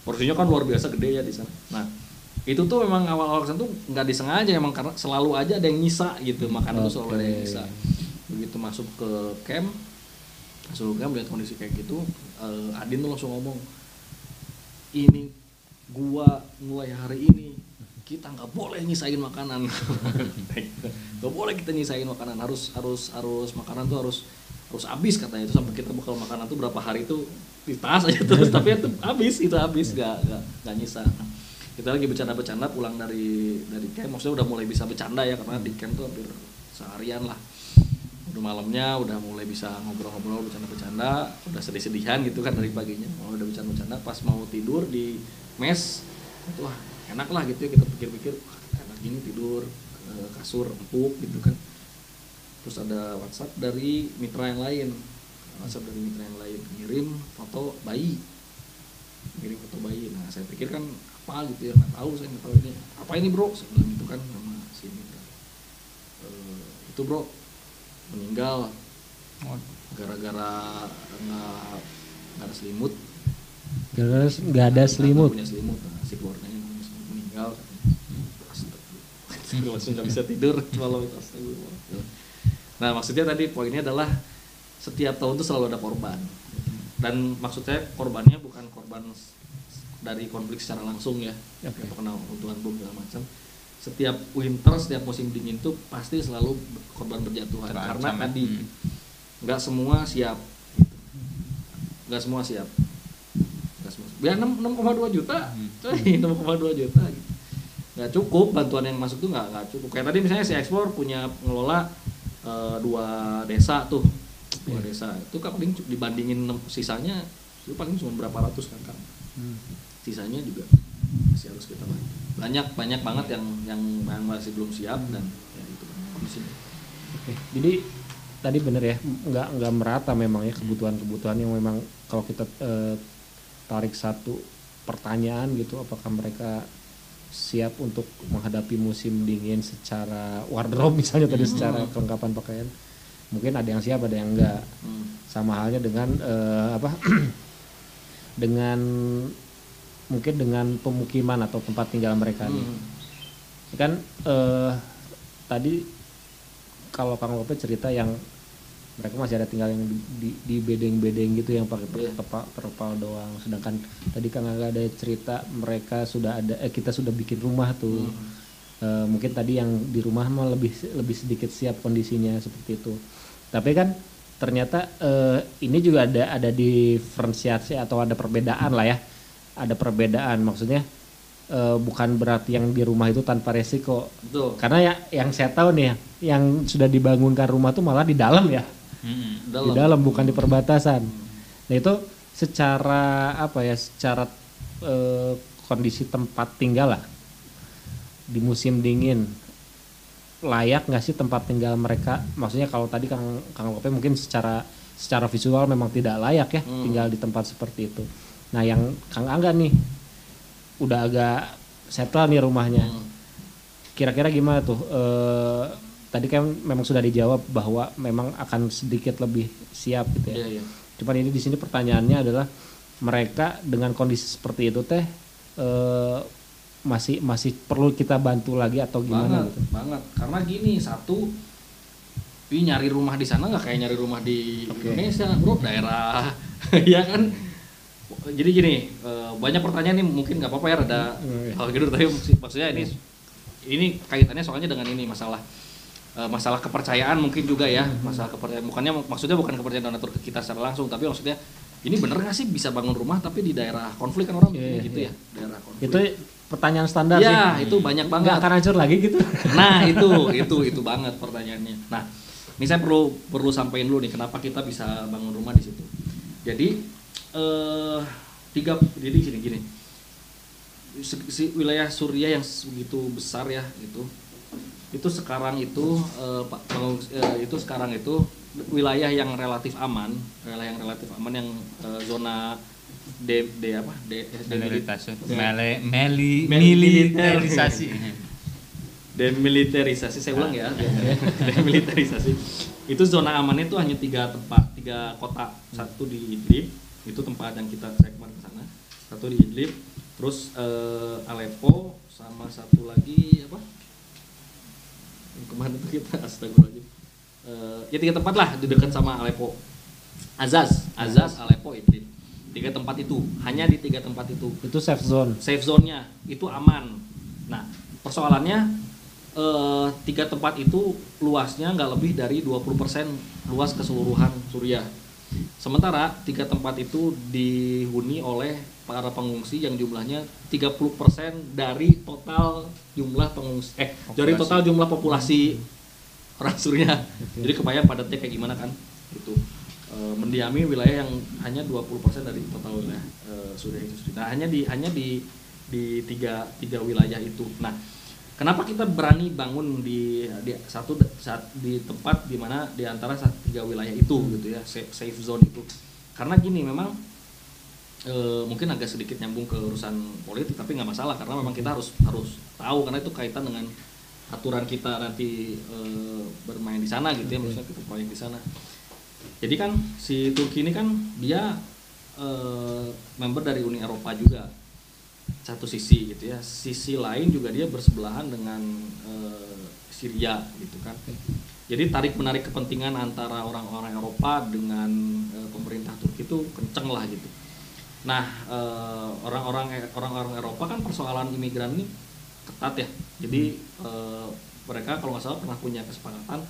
Porsinya kan luar biasa gede ya di sana. Nah itu tuh memang awal-awal tuh nggak disengaja emang karena selalu aja ada yang nyisa gitu makanan tuh selalu ada yang nyisa. Begitu masuk ke camp masuk ke camp lihat kondisi kayak gitu eh, Adin tuh langsung ngomong ini gua mulai hari ini kita nggak boleh nyisain makanan. Nggak boleh kita nyisain makanan harus harus harus makanan tuh harus harus habis katanya itu sampai kita bakal makanan tuh berapa hari itu di tas aja terus tapi itu habis itu habis nggak nggak nggak nyisa. Kita lagi bercanda-bercanda pulang dari dari camp maksudnya udah mulai bisa bercanda ya karena di camp tuh hampir seharian lah udah malamnya udah mulai bisa ngobrol-ngobrol bercanda-bercanda. Udah sedih-sedihan gitu kan dari paginya. Oh, udah bercanda-bercanda pas mau tidur di mes wah enak lah gitu ya kita pikir-pikir enak gini tidur eh, kasur empuk gitu kan. Terus ada WhatsApp dari mitra yang lain. WhatsApp dari mitra yang lain ngirim foto bayi. Ngirim foto bayi. Nah saya pikir kan apa gitu ya nggak tahu saya nggak tahu ini. Apa ini bro? Bilang gitu kan sama si mitra. "Eh, itu bro meninggal gara-gara nggak nggak ada selimut. Gara-gara nggak ada selimut. punya selimut. Nah, si keluarganya meninggal. Langsung nggak bisa tidur malam itu nah maksudnya tadi poinnya adalah setiap tahun itu selalu ada korban. Dan maksudnya korbannya bukan korban dari konflik secara langsung ya Oke. yang kena runtuhan bom segala macam setiap winter setiap musim dingin itu pasti selalu korban berjatuhan. Terancam karena tadi Hmm. nggak semua siap. Nggak semua siap. Nggak semua ya 6,2 juta. Hmm. coy 6,2 juta. Gitu. nggak cukup bantuan yang masuk tuh nggak nggak cukup. Kayak tadi misalnya si ekspor punya pengelola eh, dua desa tuh. Dua Iya. desa. Itu kan paling dibandingin enam- sisanya itu paling cuma berapa ratus kakak sisanya juga masih harus kita bantu banyak banyak banget yang yang, yang masih belum siap dan ya itu kondisinya Oke, jadi tadi bener ya, nggak nggak merata memang ya kebutuhan-kebutuhan yang memang kalau kita eh, tarik satu pertanyaan gitu, apakah mereka siap untuk menghadapi musim dingin secara wardrobe misalnya tadi secara kelengkapan pakaian, mungkin ada yang siap ada yang enggak. Hmm. Sama halnya dengan eh, apa dengan mungkin dengan pemukiman atau tempat tinggal mereka nih. Hmm. kan eh, tadi kalau Kang Lope cerita yang mereka masih ada tinggal yang di, bedeng-bedeng gitu yang pakai Iya. terpal, terpal doang sedangkan tadi Kang Aga ada cerita mereka sudah ada eh kita sudah bikin rumah tuh Eh, mungkin tadi yang di rumah mah lebih lebih sedikit siap kondisinya seperti itu tapi kan ternyata eh, ini juga ada ada diferensiasi atau ada perbedaan lah ya ada perbedaan. Maksudnya eh, bukan berarti yang di rumah itu tanpa resiko. Betul. karena ya yang saya tahu nih ya, yang sudah dibangunkan rumah tuh malah di dalam ya. Mm-mm. di dalam. bukan di perbatasan. Nah itu secara apa ya secara eh, kondisi tempat tinggal lah. Di musim dingin. Layak nggak sih tempat tinggal mereka? Maksudnya kalau tadi kang kang Lope mungkin secara secara visual memang tidak layak ya Hmm. tinggal di tempat seperti itu nah yang kang Angga nih udah agak settle nih rumahnya. Hmm. kira-kira gimana tuh? Eh, tadi kan memang sudah dijawab bahwa memang akan sedikit lebih siap gitu ya. Iya, iya. cuman ini di sini pertanyaannya adalah mereka dengan kondisi seperti itu teh eh, masih masih perlu kita bantu lagi atau gimana banget gitu? banget. Karena gini satu Ih, nyari rumah di sana nggak kayak nyari rumah di Oke. Indonesia bro. Daerah ya kan jadi gini eh, banyak pertanyaan nih mungkin nggak apa-apa ya ada Hmm, iya. hal gitu tapi maksud- maksudnya ini ini kaitannya soalnya dengan ini masalah eh, masalah kepercayaan mungkin juga ya Hmm. masalah kepercayaan bukannya maksudnya bukan kepercayaan donatur ke kita secara langsung tapi maksudnya ini bener nggak sih bisa bangun rumah tapi di daerah konflik kan orang iya, gitu iya. ya daerah konflik itu pertanyaan standar ya sih itu banyak nggak banget akan hancur lagi gitu Nah itu itu itu banget pertanyaannya. Nah ini saya perlu perlu sampaikan dulu nih kenapa kita bisa bangun rumah di situ. Jadi eh tiga jadi gini gini. Si, wilayah Suriah yang begitu besar ya itu itu sekarang itu eh, Pak pengungs- eh, itu sekarang itu wilayah yang relatif aman wilayah yang relatif aman yang eh, zona de, de apa? De, de, Demilitarisasi. Mele, meli, militerisasi. demilitarisasi saya ulang ya. Demilitarisasi. Itu zona amannya itu hanya tiga tempat tiga kota. Satu di Idlib itu tempat yang kita kemarin ke sana. Satu di Idlib terus eh, Aleppo sama satu lagi apa? Yang ke mana tuh kita astagfirullahaladzim. Eh, ya tiga tempat lah di dekat sama Aleppo. Azaz Azaz Aleppo Idlib. Tiga tempat itu hanya di tiga tempat itu. Itu safe zone. Safe zone-nya itu aman. Nah, persoalannya eh, tiga tempat itu luasnya nggak lebih dari 20% luas keseluruhan Suriah. Sementara tiga tempat itu dihuni oleh para pengungsi yang jumlahnya 30% dari total jumlah pengungsi eh dari Populasi. total jumlah populasi orang Suriah. Jadi kebayang padatnya kayak gimana kan? Gitu. Eh, mendiami wilayah yang hanya 20% dari total wilayah eh, Suriah itu sendiri. Nah, hanya di hanya di di tiga tiga wilayah itu. Nah, kenapa kita berani bangun di di satu saat di tempat di mana di antara tiga wilayah itu gitu ya, safe, safe zone itu. Karena gini memang eh, mungkin agak sedikit nyambung ke urusan politik tapi nggak masalah karena memang kita harus harus tahu karena itu kaitan dengan aturan kita nanti eh, bermain di sana gitu ya maksudnya kita proyek di sana. Jadi kan si Turki ini kan dia eh, member dari Uni Eropa juga satu sisi gitu ya. Sisi lain juga dia bersebelahan dengan eh, Syria gitu kan. Jadi tarik menarik kepentingan antara orang-orang Eropa dengan eh, pemerintah Turki itu kenceng lah gitu. Nah eh, orang-orang orang-orang Eropa kan persoalan imigran ini ketat ya. Jadi eh, mereka kalau nggak salah pernah punya kesepakatan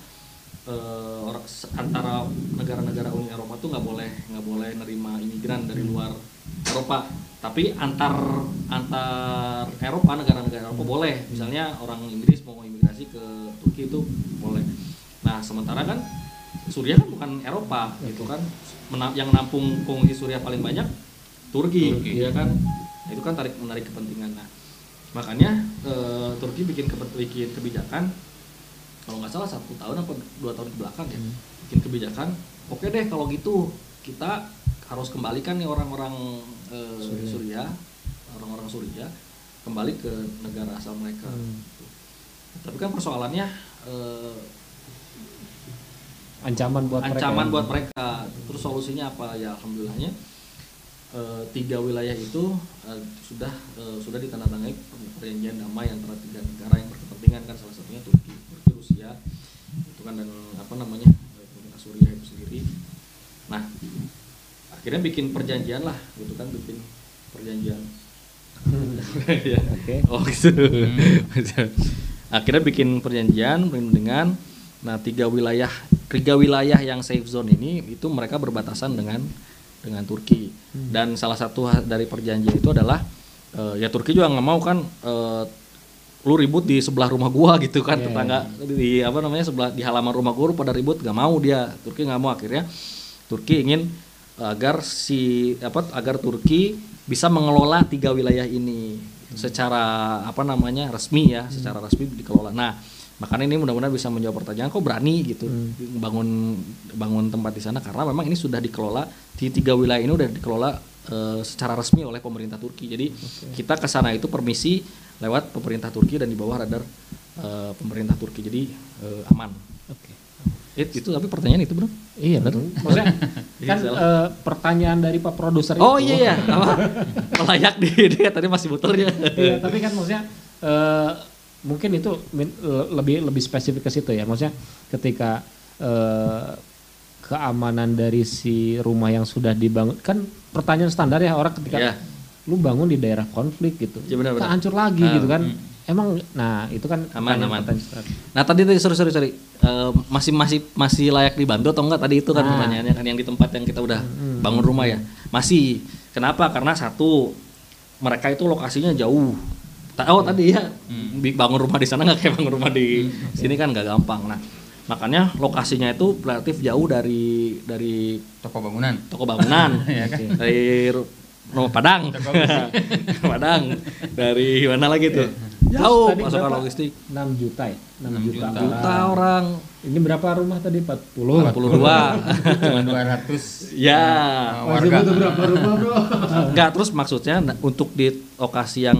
se- antara negara-negara Uni Eropa tuh nggak boleh nggak boleh nerima imigran dari luar Eropa. Tapi antar antar Eropa negara-negara Eropa boleh. Misalnya orang Inggris mau imigrasi ke Turki itu boleh. Nah sementara kan Suriah kan bukan Eropa gitu kan. Mena- yang nampung pengungsi Suriah paling banyak Turki, Turki. ya kan. Nah, itu kan tarik menarik kepentingan. Nah makanya eh, Turki bikin, bikin kebijakan kalau nggak salah satu tahun apa dua tahun ke belakang ya bikin kebijakan oke deh kalau gitu kita harus kembalikan nih orang-orang eh, Suriah. Orang-orang Suriah kembali ke negara asal mereka Hmm. tapi kan persoalannya eh, ancaman buat mereka ancaman ya. buat mereka terus solusinya apa ya alhamdulillahnya eh, tiga wilayah itu eh, sudah eh, sudah ditandatangani perjanjian damai antara tiga negara yang berkepentingan kan salah satunya Turki, Turki Rusia itu kan dan apa namanya pemerintah Suriah itu sendiri. Nah akhirnya bikin perjanjian lah gitu kan bikin perjanjian. Ya. Oke. Oh gitu. Akhirnya bikin perjanjian perlindungan. Nah tiga wilayah tiga wilayah yang safe zone ini itu mereka berbatasan dengan dengan Turki. Dan salah satu dari perjanjian itu adalah eh, ya Turki juga nggak mau kan eh, lu ribut di sebelah rumah gua gitu kan Iya, tetangga di apa namanya sebelah di halaman rumah gua pada ribut nggak mau dia Turki nggak mau akhirnya Turki ingin agar si apa agar Turki bisa mengelola tiga wilayah ini secara apa namanya resmi ya secara resmi dikelola. Nah makanya ini mudah-mudahan bisa menjawab pertanyaan kok berani gitu bangun bangun tempat di sana karena memang ini sudah dikelola di tiga wilayah ini udah dikelola eh, secara resmi oleh pemerintah Turki. Jadi kita ke sana itu permisi lewat pemerintah Turki dan di bawah radar eh, pemerintah Turki. Jadi eh, aman. Oke. It- itu tapi pertanyaan itu bro? Iya benar. Maksudnya Iya, kan eh, pertanyaan dari Pak produser Oh itu. iya iya, apa? Layak di dia tadi masih muternya. Iya, tapi kan maksudnya eh, mungkin itu min- le- lebih lebih spesifik ke situ ya. Maksudnya ketika eh, keamanan dari si rumah yang sudah dibangun kan pertanyaan standar ya orang ketika Iya. lu bangun di daerah konflik gitu. Benar, benar. hancur lagi Ah, gitu kan. Emang nah itu kan Aman, aman. Nah tadi tadi sorry sorry sorry. Eh, masih masih masih layak dibantu atau enggak? Tadi itu kan Nah. pertanyaannya kan yang di tempat yang kita udah bangun rumah ya. Masih. Kenapa? Karena satu mereka itu lokasinya jauh. Oh tadi ya? Bi- bangun rumah di sana nggak kayak bangun rumah di sini kan nggak gampang. Nah makanya lokasinya itu relatif jauh dari dari Toko bangunan. toko bangunan. Ya kan? dari ru- rumah Padang. Padang. Dari mana lagi tuh jauh berapa? logistik 6 juta ya? 6, 6 juta. juta. juta orang Ini berapa rumah tadi? 40. 42 Cuma 200 ya Masih warga. butuh berapa rumah, Bro? enggak terus maksudnya na- untuk di lokasi yang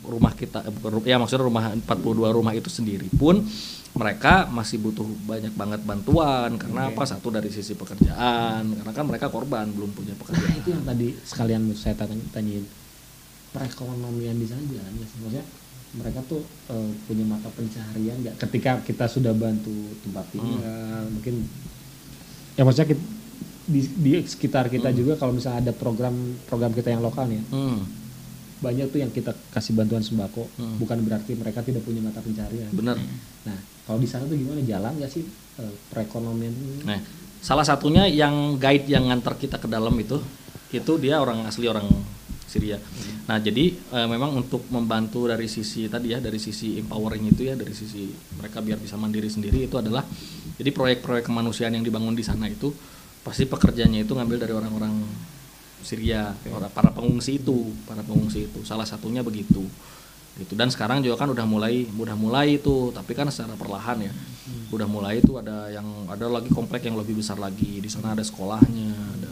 rumah kita eh, ya maksudnya rumah 42 rumah itu sendiri pun mereka masih butuh banyak banget bantuan karena apa satu dari sisi pekerjaan karena kan mereka korban belum punya Nah, pekerjaan itu yang tadi sekalian saya tanya tanyain. Perekonomian di sana jalan nggak sih? Maksudnya mereka tuh eh, punya mata pencaharian nggak? Ketika kita sudah bantu tempat tinggal mungkin ya maksudnya kit- di, di sekitar kita juga kalau misalnya ada program program kita yang lokal nih ya, hmm, banyak tuh yang kita kasih bantuan sembako. Hmm. bukan berarti mereka tidak punya mata pencaharian. Bener nah kalau di sana tuh gimana? Jalan nggak sih eh, perekonomian Nah, salah satunya yang guide yang ngantar kita ke dalam itu, itu dia orang asli orang Syria. Nah, jadi eh, memang untuk membantu dari sisi tadi ya, dari sisi empowering itu ya, dari sisi mereka biar bisa mandiri sendiri itu adalah jadi proyek-proyek kemanusiaan yang dibangun di sana itu pasti pekerjaannya itu ngambil dari orang-orang Syria, orang para pengungsi itu, para pengungsi itu. Salah satunya begitu. Gitu. Dan sekarang juga kan udah mulai udah mulai itu, tapi kan secara perlahan ya. Udah mulai itu ada yang ada lagi komplek yang lebih besar lagi. Di sana ada sekolahnya, ada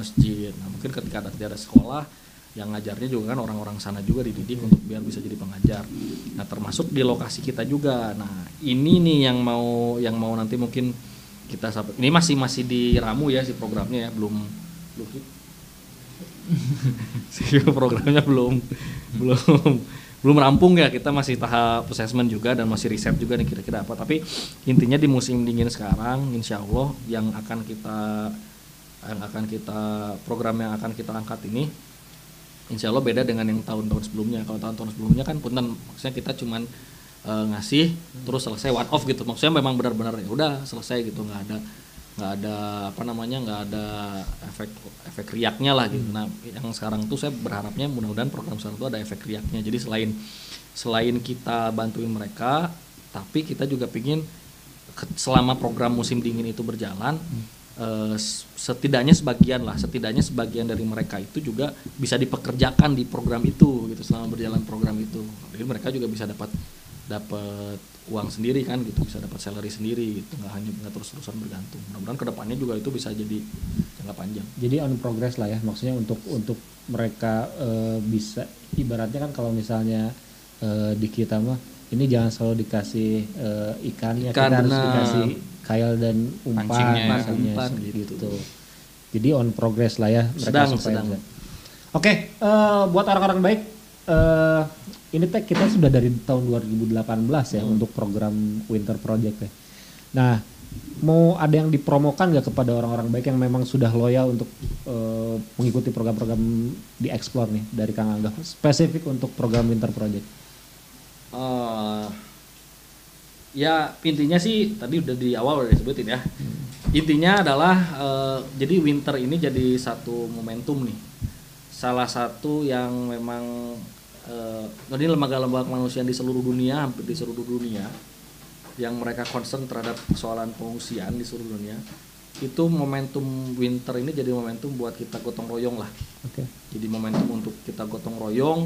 masjid. Nah, mungkin ketika ada ada sekolah yang ngajarnya juga kan orang-orang sana juga dididik untuk biar bisa jadi pengajar. Nah, termasuk di lokasi kita juga. Nah, ini nih yang mau yang mau nanti mungkin kita sampai ini masih masih diramu ya si programnya ya, belum belum si programnya belum belum belum rampung ya kita masih tahap assessment juga dan masih riset juga nih kira-kira apa tapi intinya di musim dingin sekarang insya Allah yang akan kita yang akan kita program yang akan kita angkat ini insya Allah beda dengan yang tahun-tahun sebelumnya. Kalau tahun-tahun sebelumnya kan punten maksudnya kita cuman eh, ngasih terus selesai one off gitu. Maksudnya memang benar-benar ya udah selesai gitu. Nggak ada nggak ada apa namanya nggak ada efek efek riaknya lah gitu. Nah yang sekarang tuh saya berharapnya mudah-mudahan program sekarang tuh ada efek riaknya. Jadi selain selain kita bantuin mereka tapi kita juga pingin selama program musim dingin itu berjalan eh, setidaknya sebagian lah setidaknya sebagian dari mereka itu juga bisa dipekerjakan di program itu gitu selama berjalan program itu. Jadi mereka juga bisa dapat dapat uang sendiri kan gitu bisa dapat salary sendiri gitu nggak hanya nggak terus terusan bergantung. Mudah-mudahan ke depannya juga itu bisa jadi jangka panjang. Jadi on progress lah ya maksudnya untuk untuk mereka eh, bisa ibaratnya kan kalau misalnya eh, di kita mah ini jangan selalu dikasih eh, ikannya Ikan, kita harus benar. dikasih kail dan umpan Pancingnya ya. Umpan, gitu. gitu. Jadi on progress lah ya mereka Sedang, sedang. Oke, eh, buat orang-orang baik, eh, ini teh kita sudah dari tahun 2018 ya untuk program Winter Project ya. Nah, mau ada yang dipromokan nggak kepada orang-orang baik yang memang sudah loyal untuk eh, mengikuti program-program di Explore nih dari Kang Angga, spesifik untuk program Winter Project. Eh, ya intinya sih tadi udah di awal udah disebutin ya. Intinya adalah eh, jadi winter ini jadi satu momentum nih. Salah satu yang memang eh, ini lembaga-lembaga kemanusiaan di seluruh dunia, hampir di seluruh dunia yang mereka concern terhadap persoalan pengungsian di seluruh dunia. Itu momentum winter ini jadi momentum buat kita gotong royong lah Oke. jadi momentum untuk kita gotong royong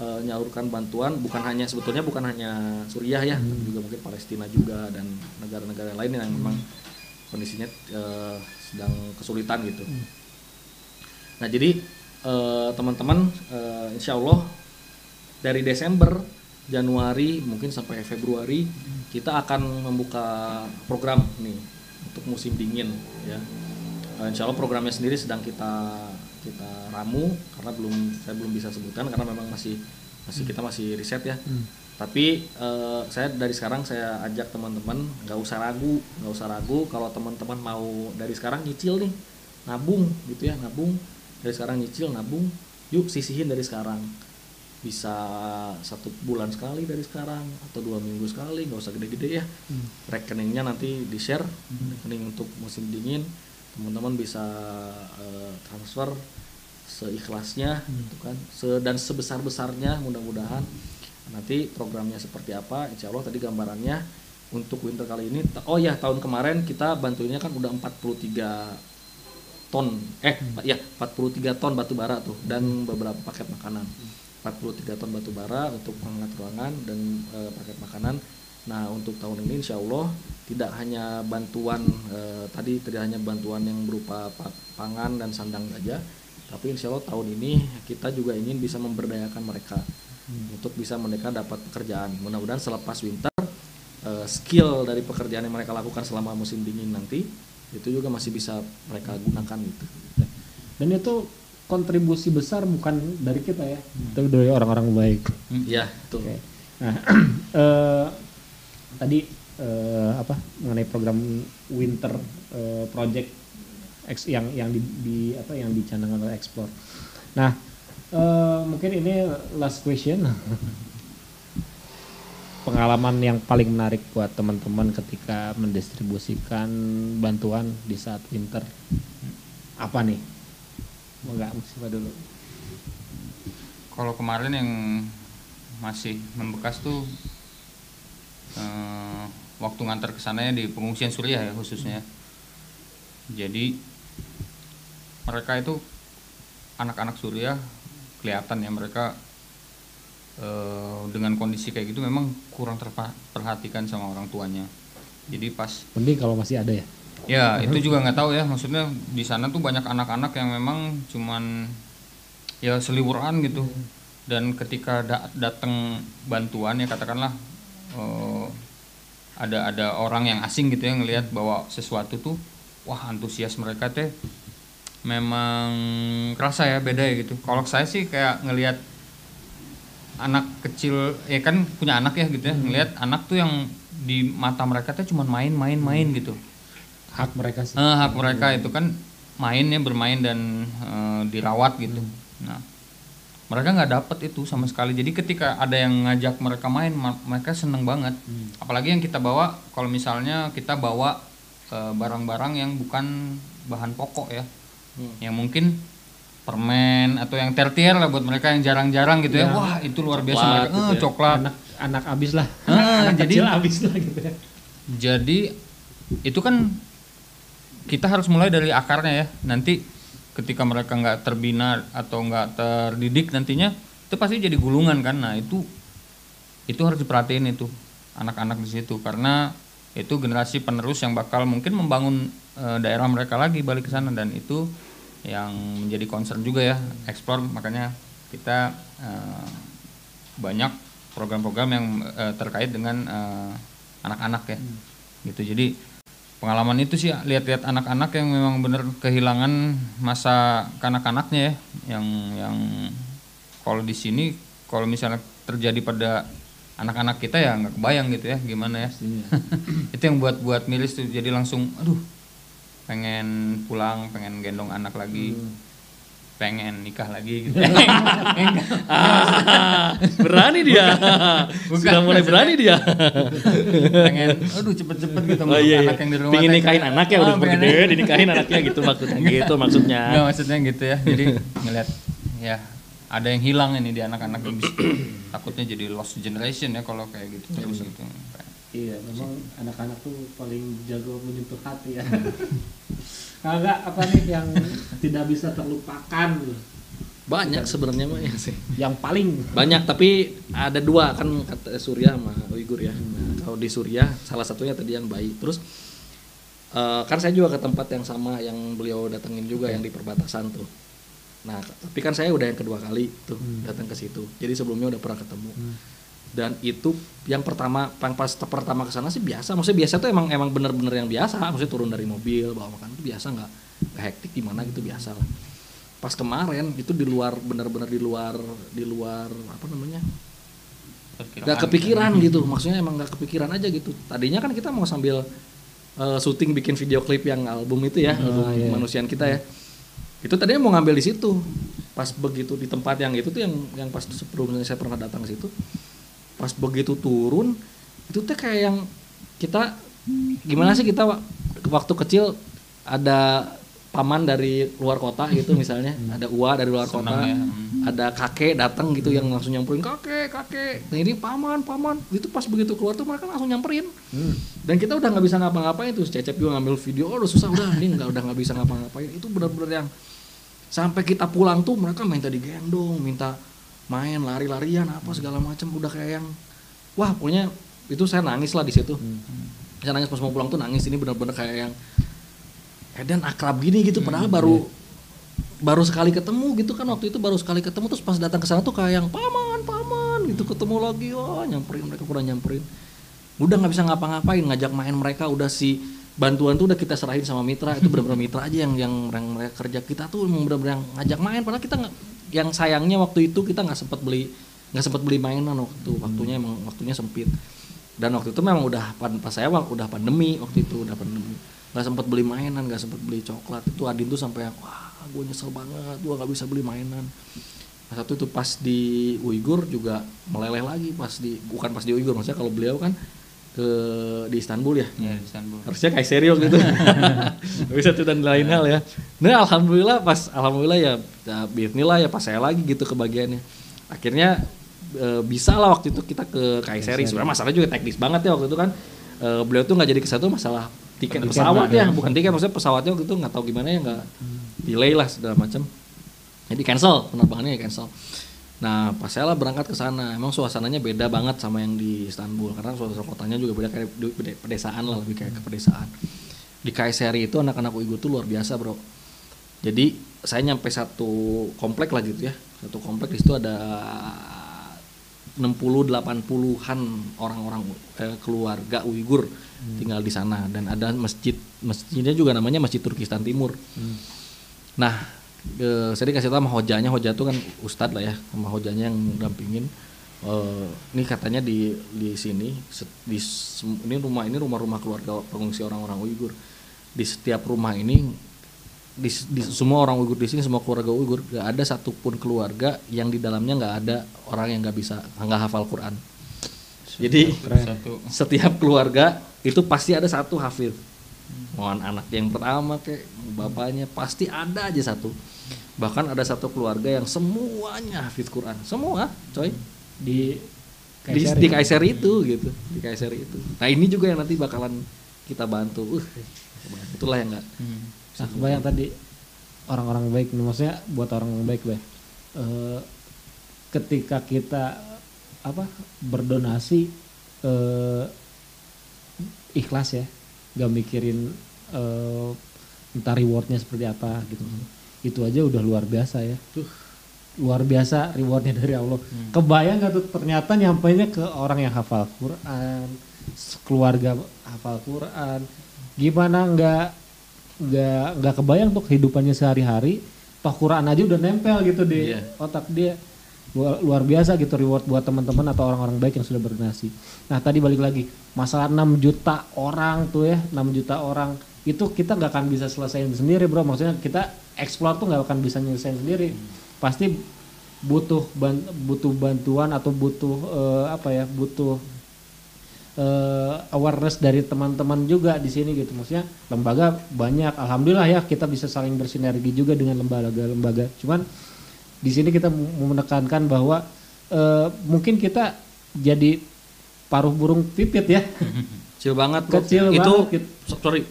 nyalurkan bantuan bukan hanya sebetulnya bukan hanya Suriah ya tapi juga mungkin Palestina juga dan negara-negara lain yang memang kondisinya eh, sedang kesulitan gitu. Nah jadi eh, teman-teman eh, insya Allah dari Desember Januari mungkin sampai Februari kita akan membuka program nih untuk musim dingin ya. Eh, Insya Allah programnya sendiri sedang kita kita ramu karena belum saya belum bisa sebutkan karena memang masih masih kita masih riset ya. Tapi eh, saya dari sekarang saya ajak teman-teman nggak usah ragu nggak usah ragu kalau teman-teman mau dari sekarang nyicil nih nabung gitu ya nabung. Dari sekarang nyicil nabung. Yuk sisihin dari sekarang. Bisa satu bulan sekali dari sekarang atau dua minggu sekali nggak usah gede-gede ya. Rekeningnya nanti di share rekening untuk musim dingin teman-teman bisa eh, transfer seikhlasnya gitu kan. Se- dan sebesar besarnya mudah-mudahan. Nanti programnya seperti apa insya Allah tadi gambarannya untuk winter kali ini. Oh ya tahun kemarin kita bantuinnya kan udah 43 ton. Eh ya 43 ton batu bara tuh dan beberapa paket makanan. 43 ton batu bara untuk penghangat ruangan dan eh, paket makanan nah untuk tahun ini insya Allah tidak hanya bantuan eh, tadi tidak hanya bantuan yang berupa pa- pangan dan sandang saja tapi insya Allah tahun ini kita juga ingin bisa memberdayakan mereka untuk bisa mereka dapat pekerjaan. Mudah-mudahan selepas winter eh, skill dari pekerjaan yang mereka lakukan selama musim dingin nanti itu juga masih bisa mereka gunakan gitu. Dan itu kontribusi besar bukan dari kita ya, tapi dari orang-orang baik. ya betul. Oke. Nah, eh, tadi eh, apa mengenai program Winter eh, Project yang yang di, di- apa yang dicanangkan oleh Explore. Nah, eh, mungkin ini last question. Pengalaman yang paling menarik buat teman-teman ketika mendistribusikan bantuan di saat winter apa nih? Mau nggak Musifa dulu? Kalau kemarin yang masih membekas tuh eh, waktu ngantar ke sananya di pengungsian Suriah ya khususnya. Jadi mereka itu anak-anak Suriah kelihatan ya mereka eh, dengan kondisi kayak gitu memang kurang terperhatikan sama orang tuanya. Jadi pas Mending kalau masih ada ya. Ya, itu juga nggak tahu ya. Maksudnya di sana tuh banyak anak-anak yang memang cuman ya seliburan gitu. Dan ketika da- datang bantuan ya katakanlah eh, ada ada orang yang asing gitu yang ngelihat bahwa sesuatu tuh wah antusias mereka teh memang kerasa ya beda ya gitu. Kalau saya sih kayak ngelihat anak kecil ya kan punya anak ya gitu ya ngelihat anak tuh yang di mata mereka tuh cuman main-main-main gitu Hak mereka sih. Eh, hak mereka itu kan mainnya bermain dan eh, dirawat gitu. Nah, mereka nggak dapet itu sama sekali. Jadi ketika ada yang ngajak mereka main, ma- mereka seneng banget. Apalagi yang kita bawa, kalau misalnya kita bawa eh, barang-barang yang bukan bahan pokok ya, Hmm. yang mungkin permen atau yang tertier lah buat mereka yang jarang-jarang gitu ya. Ya. Wah itu luar biasa Coklat mereka. gitu Eh, ya. coklat. anak anak abis lah. Ah, anak jadi- kecil abis lah gitu ya. Jadi itu kan kita harus mulai dari akarnya ya. Nanti ketika mereka nggak terbina atau nggak terdidik nantinya itu pasti jadi gulungan kan. Nah itu itu harus diperhatiin itu anak-anak di situ. Karena itu generasi penerus yang bakal mungkin membangun eh, daerah mereka lagi balik ke sana. Dan itu yang menjadi concern juga ya ekspor makanya kita eh, banyak program-program yang eh, terkait dengan anak-anak ya. Gitu. Jadi pengalaman itu sih lihat-lihat anak-anak yang memang bener kehilangan masa kanak-kanaknya ya. Yang yang kalau di sini kalau misalnya terjadi pada anak-anak kita ya nggak kebayang gitu ya gimana ya. Itu yang buat buat milis tuh jadi langsung aduh pengen pulang pengen gendong anak lagi pengen nikah lagi gitu berani dia. Bukan, Sudah mulai berani dia. pengen aduh cepet-cepet gitu Oh meluk iya, anak iya. yang di rumah Pengen nikahin anak ya udah Ah, super pengen- gede, dinikahin anaknya gitu maksudnya. Gitu maksudnya. Nggak, maksudnya gitu ya jadi ngeliat ya ada yang hilang ini di anak-anak yang bisa- takutnya jadi lost generation ya kalau kayak gitu terus gitu Iya, memang anak-anak tuh paling jago menyentuh hati ya. Enggak apa nih yang tidak bisa terlupakan Banyak sebenarnya mah ya sih. yang paling Banyak tapi ada dua kan kata Surya sama Uigur ya. Nah, kalau di Surya salah satunya tadi yang bayi. Terus eh, kan saya juga ke tempat yang sama yang beliau datengin juga yang di perbatasan tuh. Nah, tapi kan saya udah yang kedua kali tuh datang ke situ. Jadi sebelumnya udah pernah ketemu. Dan itu yang pertama yang pas pertama ke sana sih biasa. Maksudnya biasa tuh emang emang bener-bener yang biasa. Maksudnya turun dari mobil bawa makan itu biasa nggak nggak hektik gimana gitu biasa lah. Pas kemarin itu di luar bener-bener di luar di luar apa namanya nggak kepikiran gitu maksudnya emang nggak kepikiran aja gitu tadinya kan kita mau sambil eh, syuting bikin video klip yang album itu ya album iya. manusiaan kita ya itu tadinya mau ngambil di situ pas begitu di tempat yang itu tuh yang yang pas sebelumnya saya pernah datang ke situ pas begitu turun itu teh kayak yang kita gimana sih kita wa- waktu kecil ada paman dari luar kota gitu misalnya ada uwa dari luar Senang kota ya, hmm. ada kakek datang gitu yang langsung nyamperin kakek kakek. Nah ini paman paman. Itu pas begitu keluar tuh mereka langsung nyamperin. Dan kita udah nggak bisa ngapa-ngapain tuh. Cecep juga ngambil video oh udah susah udah ini nggak udah nggak bisa ngapa-ngapain. Itu benar-benar yang sampai kita pulang tuh mereka minta digendong minta main lari-larian apa segala macam udah kayak yang wah pokoknya itu saya nangis lah di situ. Saya nangis pas mau pulang tuh nangis ini benar-benar kayak yang Edan akrab gini gitu padahal baru baru sekali ketemu gitu kan waktu itu baru sekali ketemu terus pas datang ke sana tuh kayak yang paman paman gitu ketemu lagi oh nyamperin mereka udah nyamperin. Udah nggak bisa ngapa-ngapain ngajak main mereka udah si bantuan tuh udah kita serahin sama mitra itu benar-benar mitra aja yang yang mereka kerja. Kita tuh emang benar-benar ngajak main padahal kita nggak yang sayangnya waktu itu kita nggak sempat beli nggak sempat beli mainan waktu waktunya emang waktunya sempit. Dan waktu itu memang udah pas saya udah pandemi waktu itu udah pandemi. Nggak sempat beli mainan nggak sempat beli coklat. Itu Adin tuh sampai yang wah gue nyesel banget gue nggak bisa beli mainan. Nah, satu itu pas di Uighur juga meleleh lagi pas di bukan pas di Uighur maksudnya kalau beliau kan ke di Istanbul ya? Ya di Istanbul. Harusnya kayak serius gitu bisa tuh dan lain hal ya. Nah alhamdulillah pas alhamdulillah ya, ya bismillah ya pas saya lagi gitu kebagiannya akhirnya e, bisa lah waktu itu kita ke Kaiseri. Sebenarnya masalahnya juga teknis banget ya waktu itu kan. E, beliau tuh nggak jadi ke sana tuh masalah tiket Tiket pesawat ya bukan tiket. Maksudnya pesawatnya waktu itu nggak tahu gimana ya nggak delay lah segala macam. Jadi cancel penerbangannya ya cancel. Nah pas saya lah berangkat ke sana emang suasananya beda banget sama yang di Istanbul. Karena suasana kotanya juga beda kayak di pede- pedesaan lah lebih kayak ke pedesaan. Di Kayseri itu anak-anak Uighur tuh luar biasa bro. Jadi saya nyampe satu komplek lah gitu ya satu komplek di situ ada 60 80-an orang-orang eh, keluarga Uighur tinggal di sana dan ada masjid masjidnya juga namanya Masjid Turkistan Timur. Nah, eh, saya dikasih tahu sama hojanya, hoja itu kan ustadz lah ya, sama hojanya yang dampingin. Eh, ini katanya di di sini di ini rumah ini rumah-rumah keluarga pengungsi orang-orang Uighur. Di setiap rumah ini di, di semua orang Uighur di sini semua keluarga Uighur gak ada satupun keluarga yang di dalamnya nggak ada orang yang nggak bisa nggak hafal Quran. Jadi satu. setiap keluarga itu pasti ada satu hafid mohon anak yang pertama kayak bapaknya pasti ada aja satu. Bahkan ada satu keluarga yang semuanya hafid Quran. Semua coy. Di di, di Kaiser itu gitu. Di Kaiser itu. Nah ini juga yang nanti bakalan kita bantu. Uh itulah yang enggak Nah, kebayang tadi orang-orang baik maksudnya buat orang baik baik. Eh, ketika kita apa berdonasi eh, ikhlas ya, gak mikirin eh, entah rewardnya seperti apa gitu. Itu aja udah luar biasa ya. Luar biasa rewardnya dari Allah. Kebayang gak tuh ternyata nyampainya ke orang yang hafal Quran, keluarga hafal Quran, gimana nggak nggak nggak kebayang tuh kehidupannya sehari-hari. Toh Quran aja udah nempel gitu di Iya. otak dia. Luar- luar biasa gitu reward buat teman-teman atau orang-orang baik yang sudah berdonasi nah tadi balik lagi masalah 6 juta orang tuh ya 6 juta orang itu kita nggak akan bisa selesaiin sendiri bro. Maksudnya kita explore tuh nggak akan bisa nyelesain sendiri. Pasti butuh ban- butuh bantuan atau butuh eh, apa ya butuh eh, awareness dari teman-teman juga di sini gitu maksudnya lembaga banyak alhamdulillah ya kita bisa saling bersinergi juga dengan lembaga-lembaga cuman di sini kita menekankan bahwa eh, mungkin kita jadi paruh burung pipit ya Kecil banget. Kecil itu banget, gitu. so- sorry.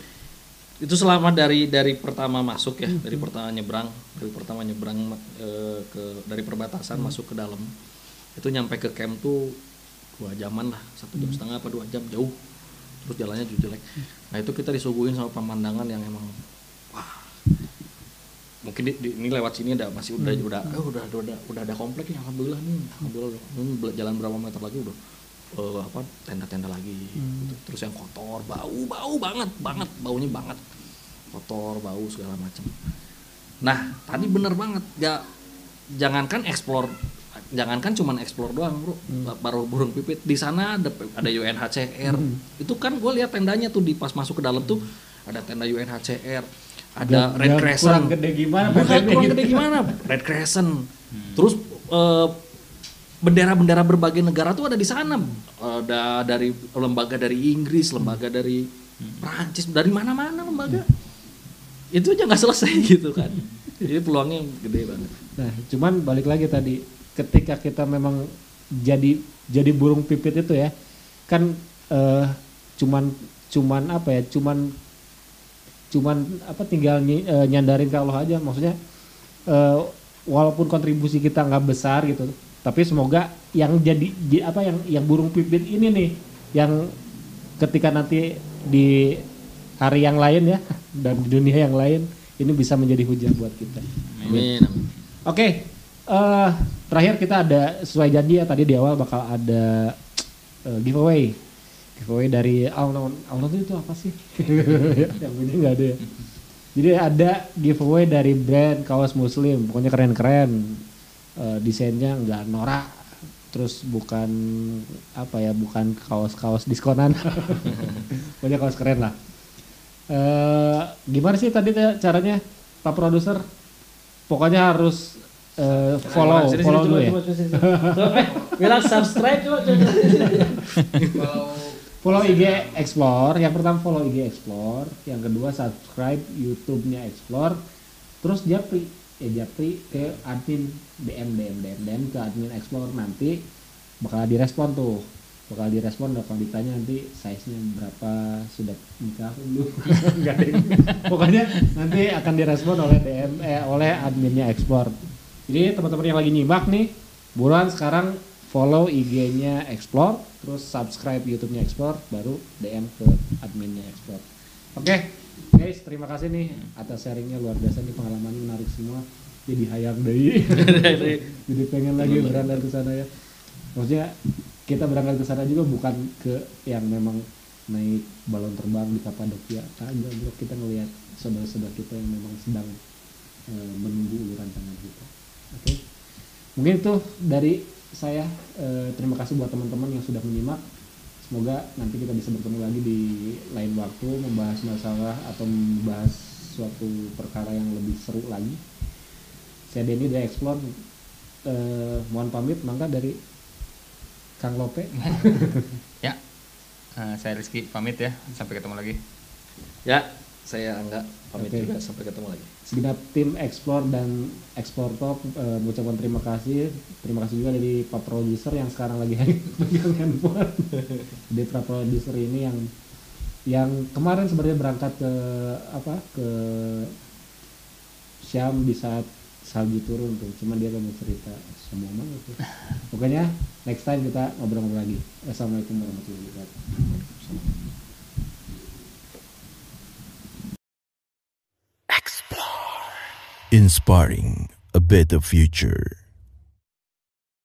Itu selama dari dari pertama masuk ya, dari pertama nyebrang, dari pertama nyebrang eh, ke dari perbatasan masuk ke dalam. Itu nyampe ke camp tuh dua jaman lah, satu jam setengah apa dua jam jauh. Terus jalannya juga jelek. Nah, itu kita disuguhin sama pemandangan yang emang wah. Mungkin di, di- ini lewat sini ada masih udah udah eh, udah udah udah, ada komplek ya alhamdulillah nih. Alhamdulillah. Bela- jalan berapa meter lagi udah eh, apa tenda-tenda lagi gitu. terus yang kotor bau bau banget banget baunya banget kotor bau segala macam nah tadi bener banget ya jangankan explore jangankan cuman explore doang bro. Baru burung pipit. Di sana ada ada UNHCR itu kan gue lihat tendanya tuh di pas masuk ke dalam tuh ada tenda UNHCR ada Nggak- Red Crescent. kurang gede gimana Bukan kurang gitu. gede gimana? Red Crescent. Terus eh, bendera-bendera berbagai negara tuh ada di sana. Ada dari lembaga dari Inggris lembaga dari Prancis. Dari mana-mana lembaga. Itu aja nggak selesai gitu kan. Jadi peluangnya gede banget. Nah, cuman balik lagi tadi, ketika kita memang jadi jadi burung pipit itu ya, kan eh, cuman cuman apa ya, cuman cuman apa tinggal ny- eh, nyandarin ke Allah aja, maksudnya eh, walaupun kontribusi kita nggak besar gitu, tapi semoga yang jadi apa yang yang burung pipit ini nih, yang ketika nanti di hari yang lain ya dan di dunia yang lain ini bisa menjadi hujah buat kita. amin, amin. Oke, eh terakhir kita ada sesuai janji ya tadi di awal bakal ada eh, giveaway, giveaway dari Alnon. Alnon itu apa sih? Yang ini nggak ada ya. Jadi ada giveaway dari brand kaos muslim, pokoknya keren-keren. Eh, desainnya nggak norak, terus bukan apa ya, bukan kaos-kaos diskonan. pokoknya kaos keren lah. Eh gimana sih tadi caranya, Pak Produser? Pokoknya harus eh, follow, Sini, sini, follow dulu ya. bilang subscribe coba coba Follow IG Explore. Yang pertama follow IG Explore, yang kedua subscribe YouTube-nya Explore. Terus japri, ya japri ke admin DM DM DM DM ke admin Explore nanti bakal direspon tuh. Bakal direspon bakal ditanya nanti size-nya berapa sudah nikah belum. Pokoknya nanti akan direspon oleh DM eh, oleh adminnya Explore. Jadi teman-teman yang lagi nyimak nih, buruan sekarang follow IG-nya Explore, terus subscribe YouTube-nya Explore, baru DM ke adminnya Explore. Oke, guys, terima kasih nih atas sharingnya luar biasa nih pengalamannya menarik semua. Jadi hayang deh. Jadi pengen lagi berangkat ke sana ya. Maksudnya kita berangkat ke sana juga bukan ke yang memang naik balon terbang di Kapadokia. Kagak kita ngelihat saudara-saudara kita yang memang sedang eh, menunggu uluran tangan kita. Oke. Mungkin itu dari saya eh, terima kasih buat teman-teman yang sudah menyimak. Semoga nanti kita bisa bertemu lagi di lain waktu membahas masalah atau membahas suatu perkara yang lebih seru lagi. Saya Denny dari Explore. Eh, mohon pamit, mangga dari Kang Lope. Ya, eh, saya Rizky pamit ya. Sampai ketemu lagi. ya saya enggak pamit Oke. juga sampai ketemu lagi segenap tim Explore dan Explore Top eh, mengucapkan terima kasih. Terima kasih juga dari pak produser yang sekarang lagi pegang handphone. Jadi para produser ini yang yang kemarin sebenarnya berangkat ke apa ke Syam di saat salju turun tuh. Cuman dia mau cerita semua banget tuh. Pokoknya next time kita ngobrol-ngobrol lagi. Assalamualaikum warahmatullahi wabarakatuh Inspiring a better future.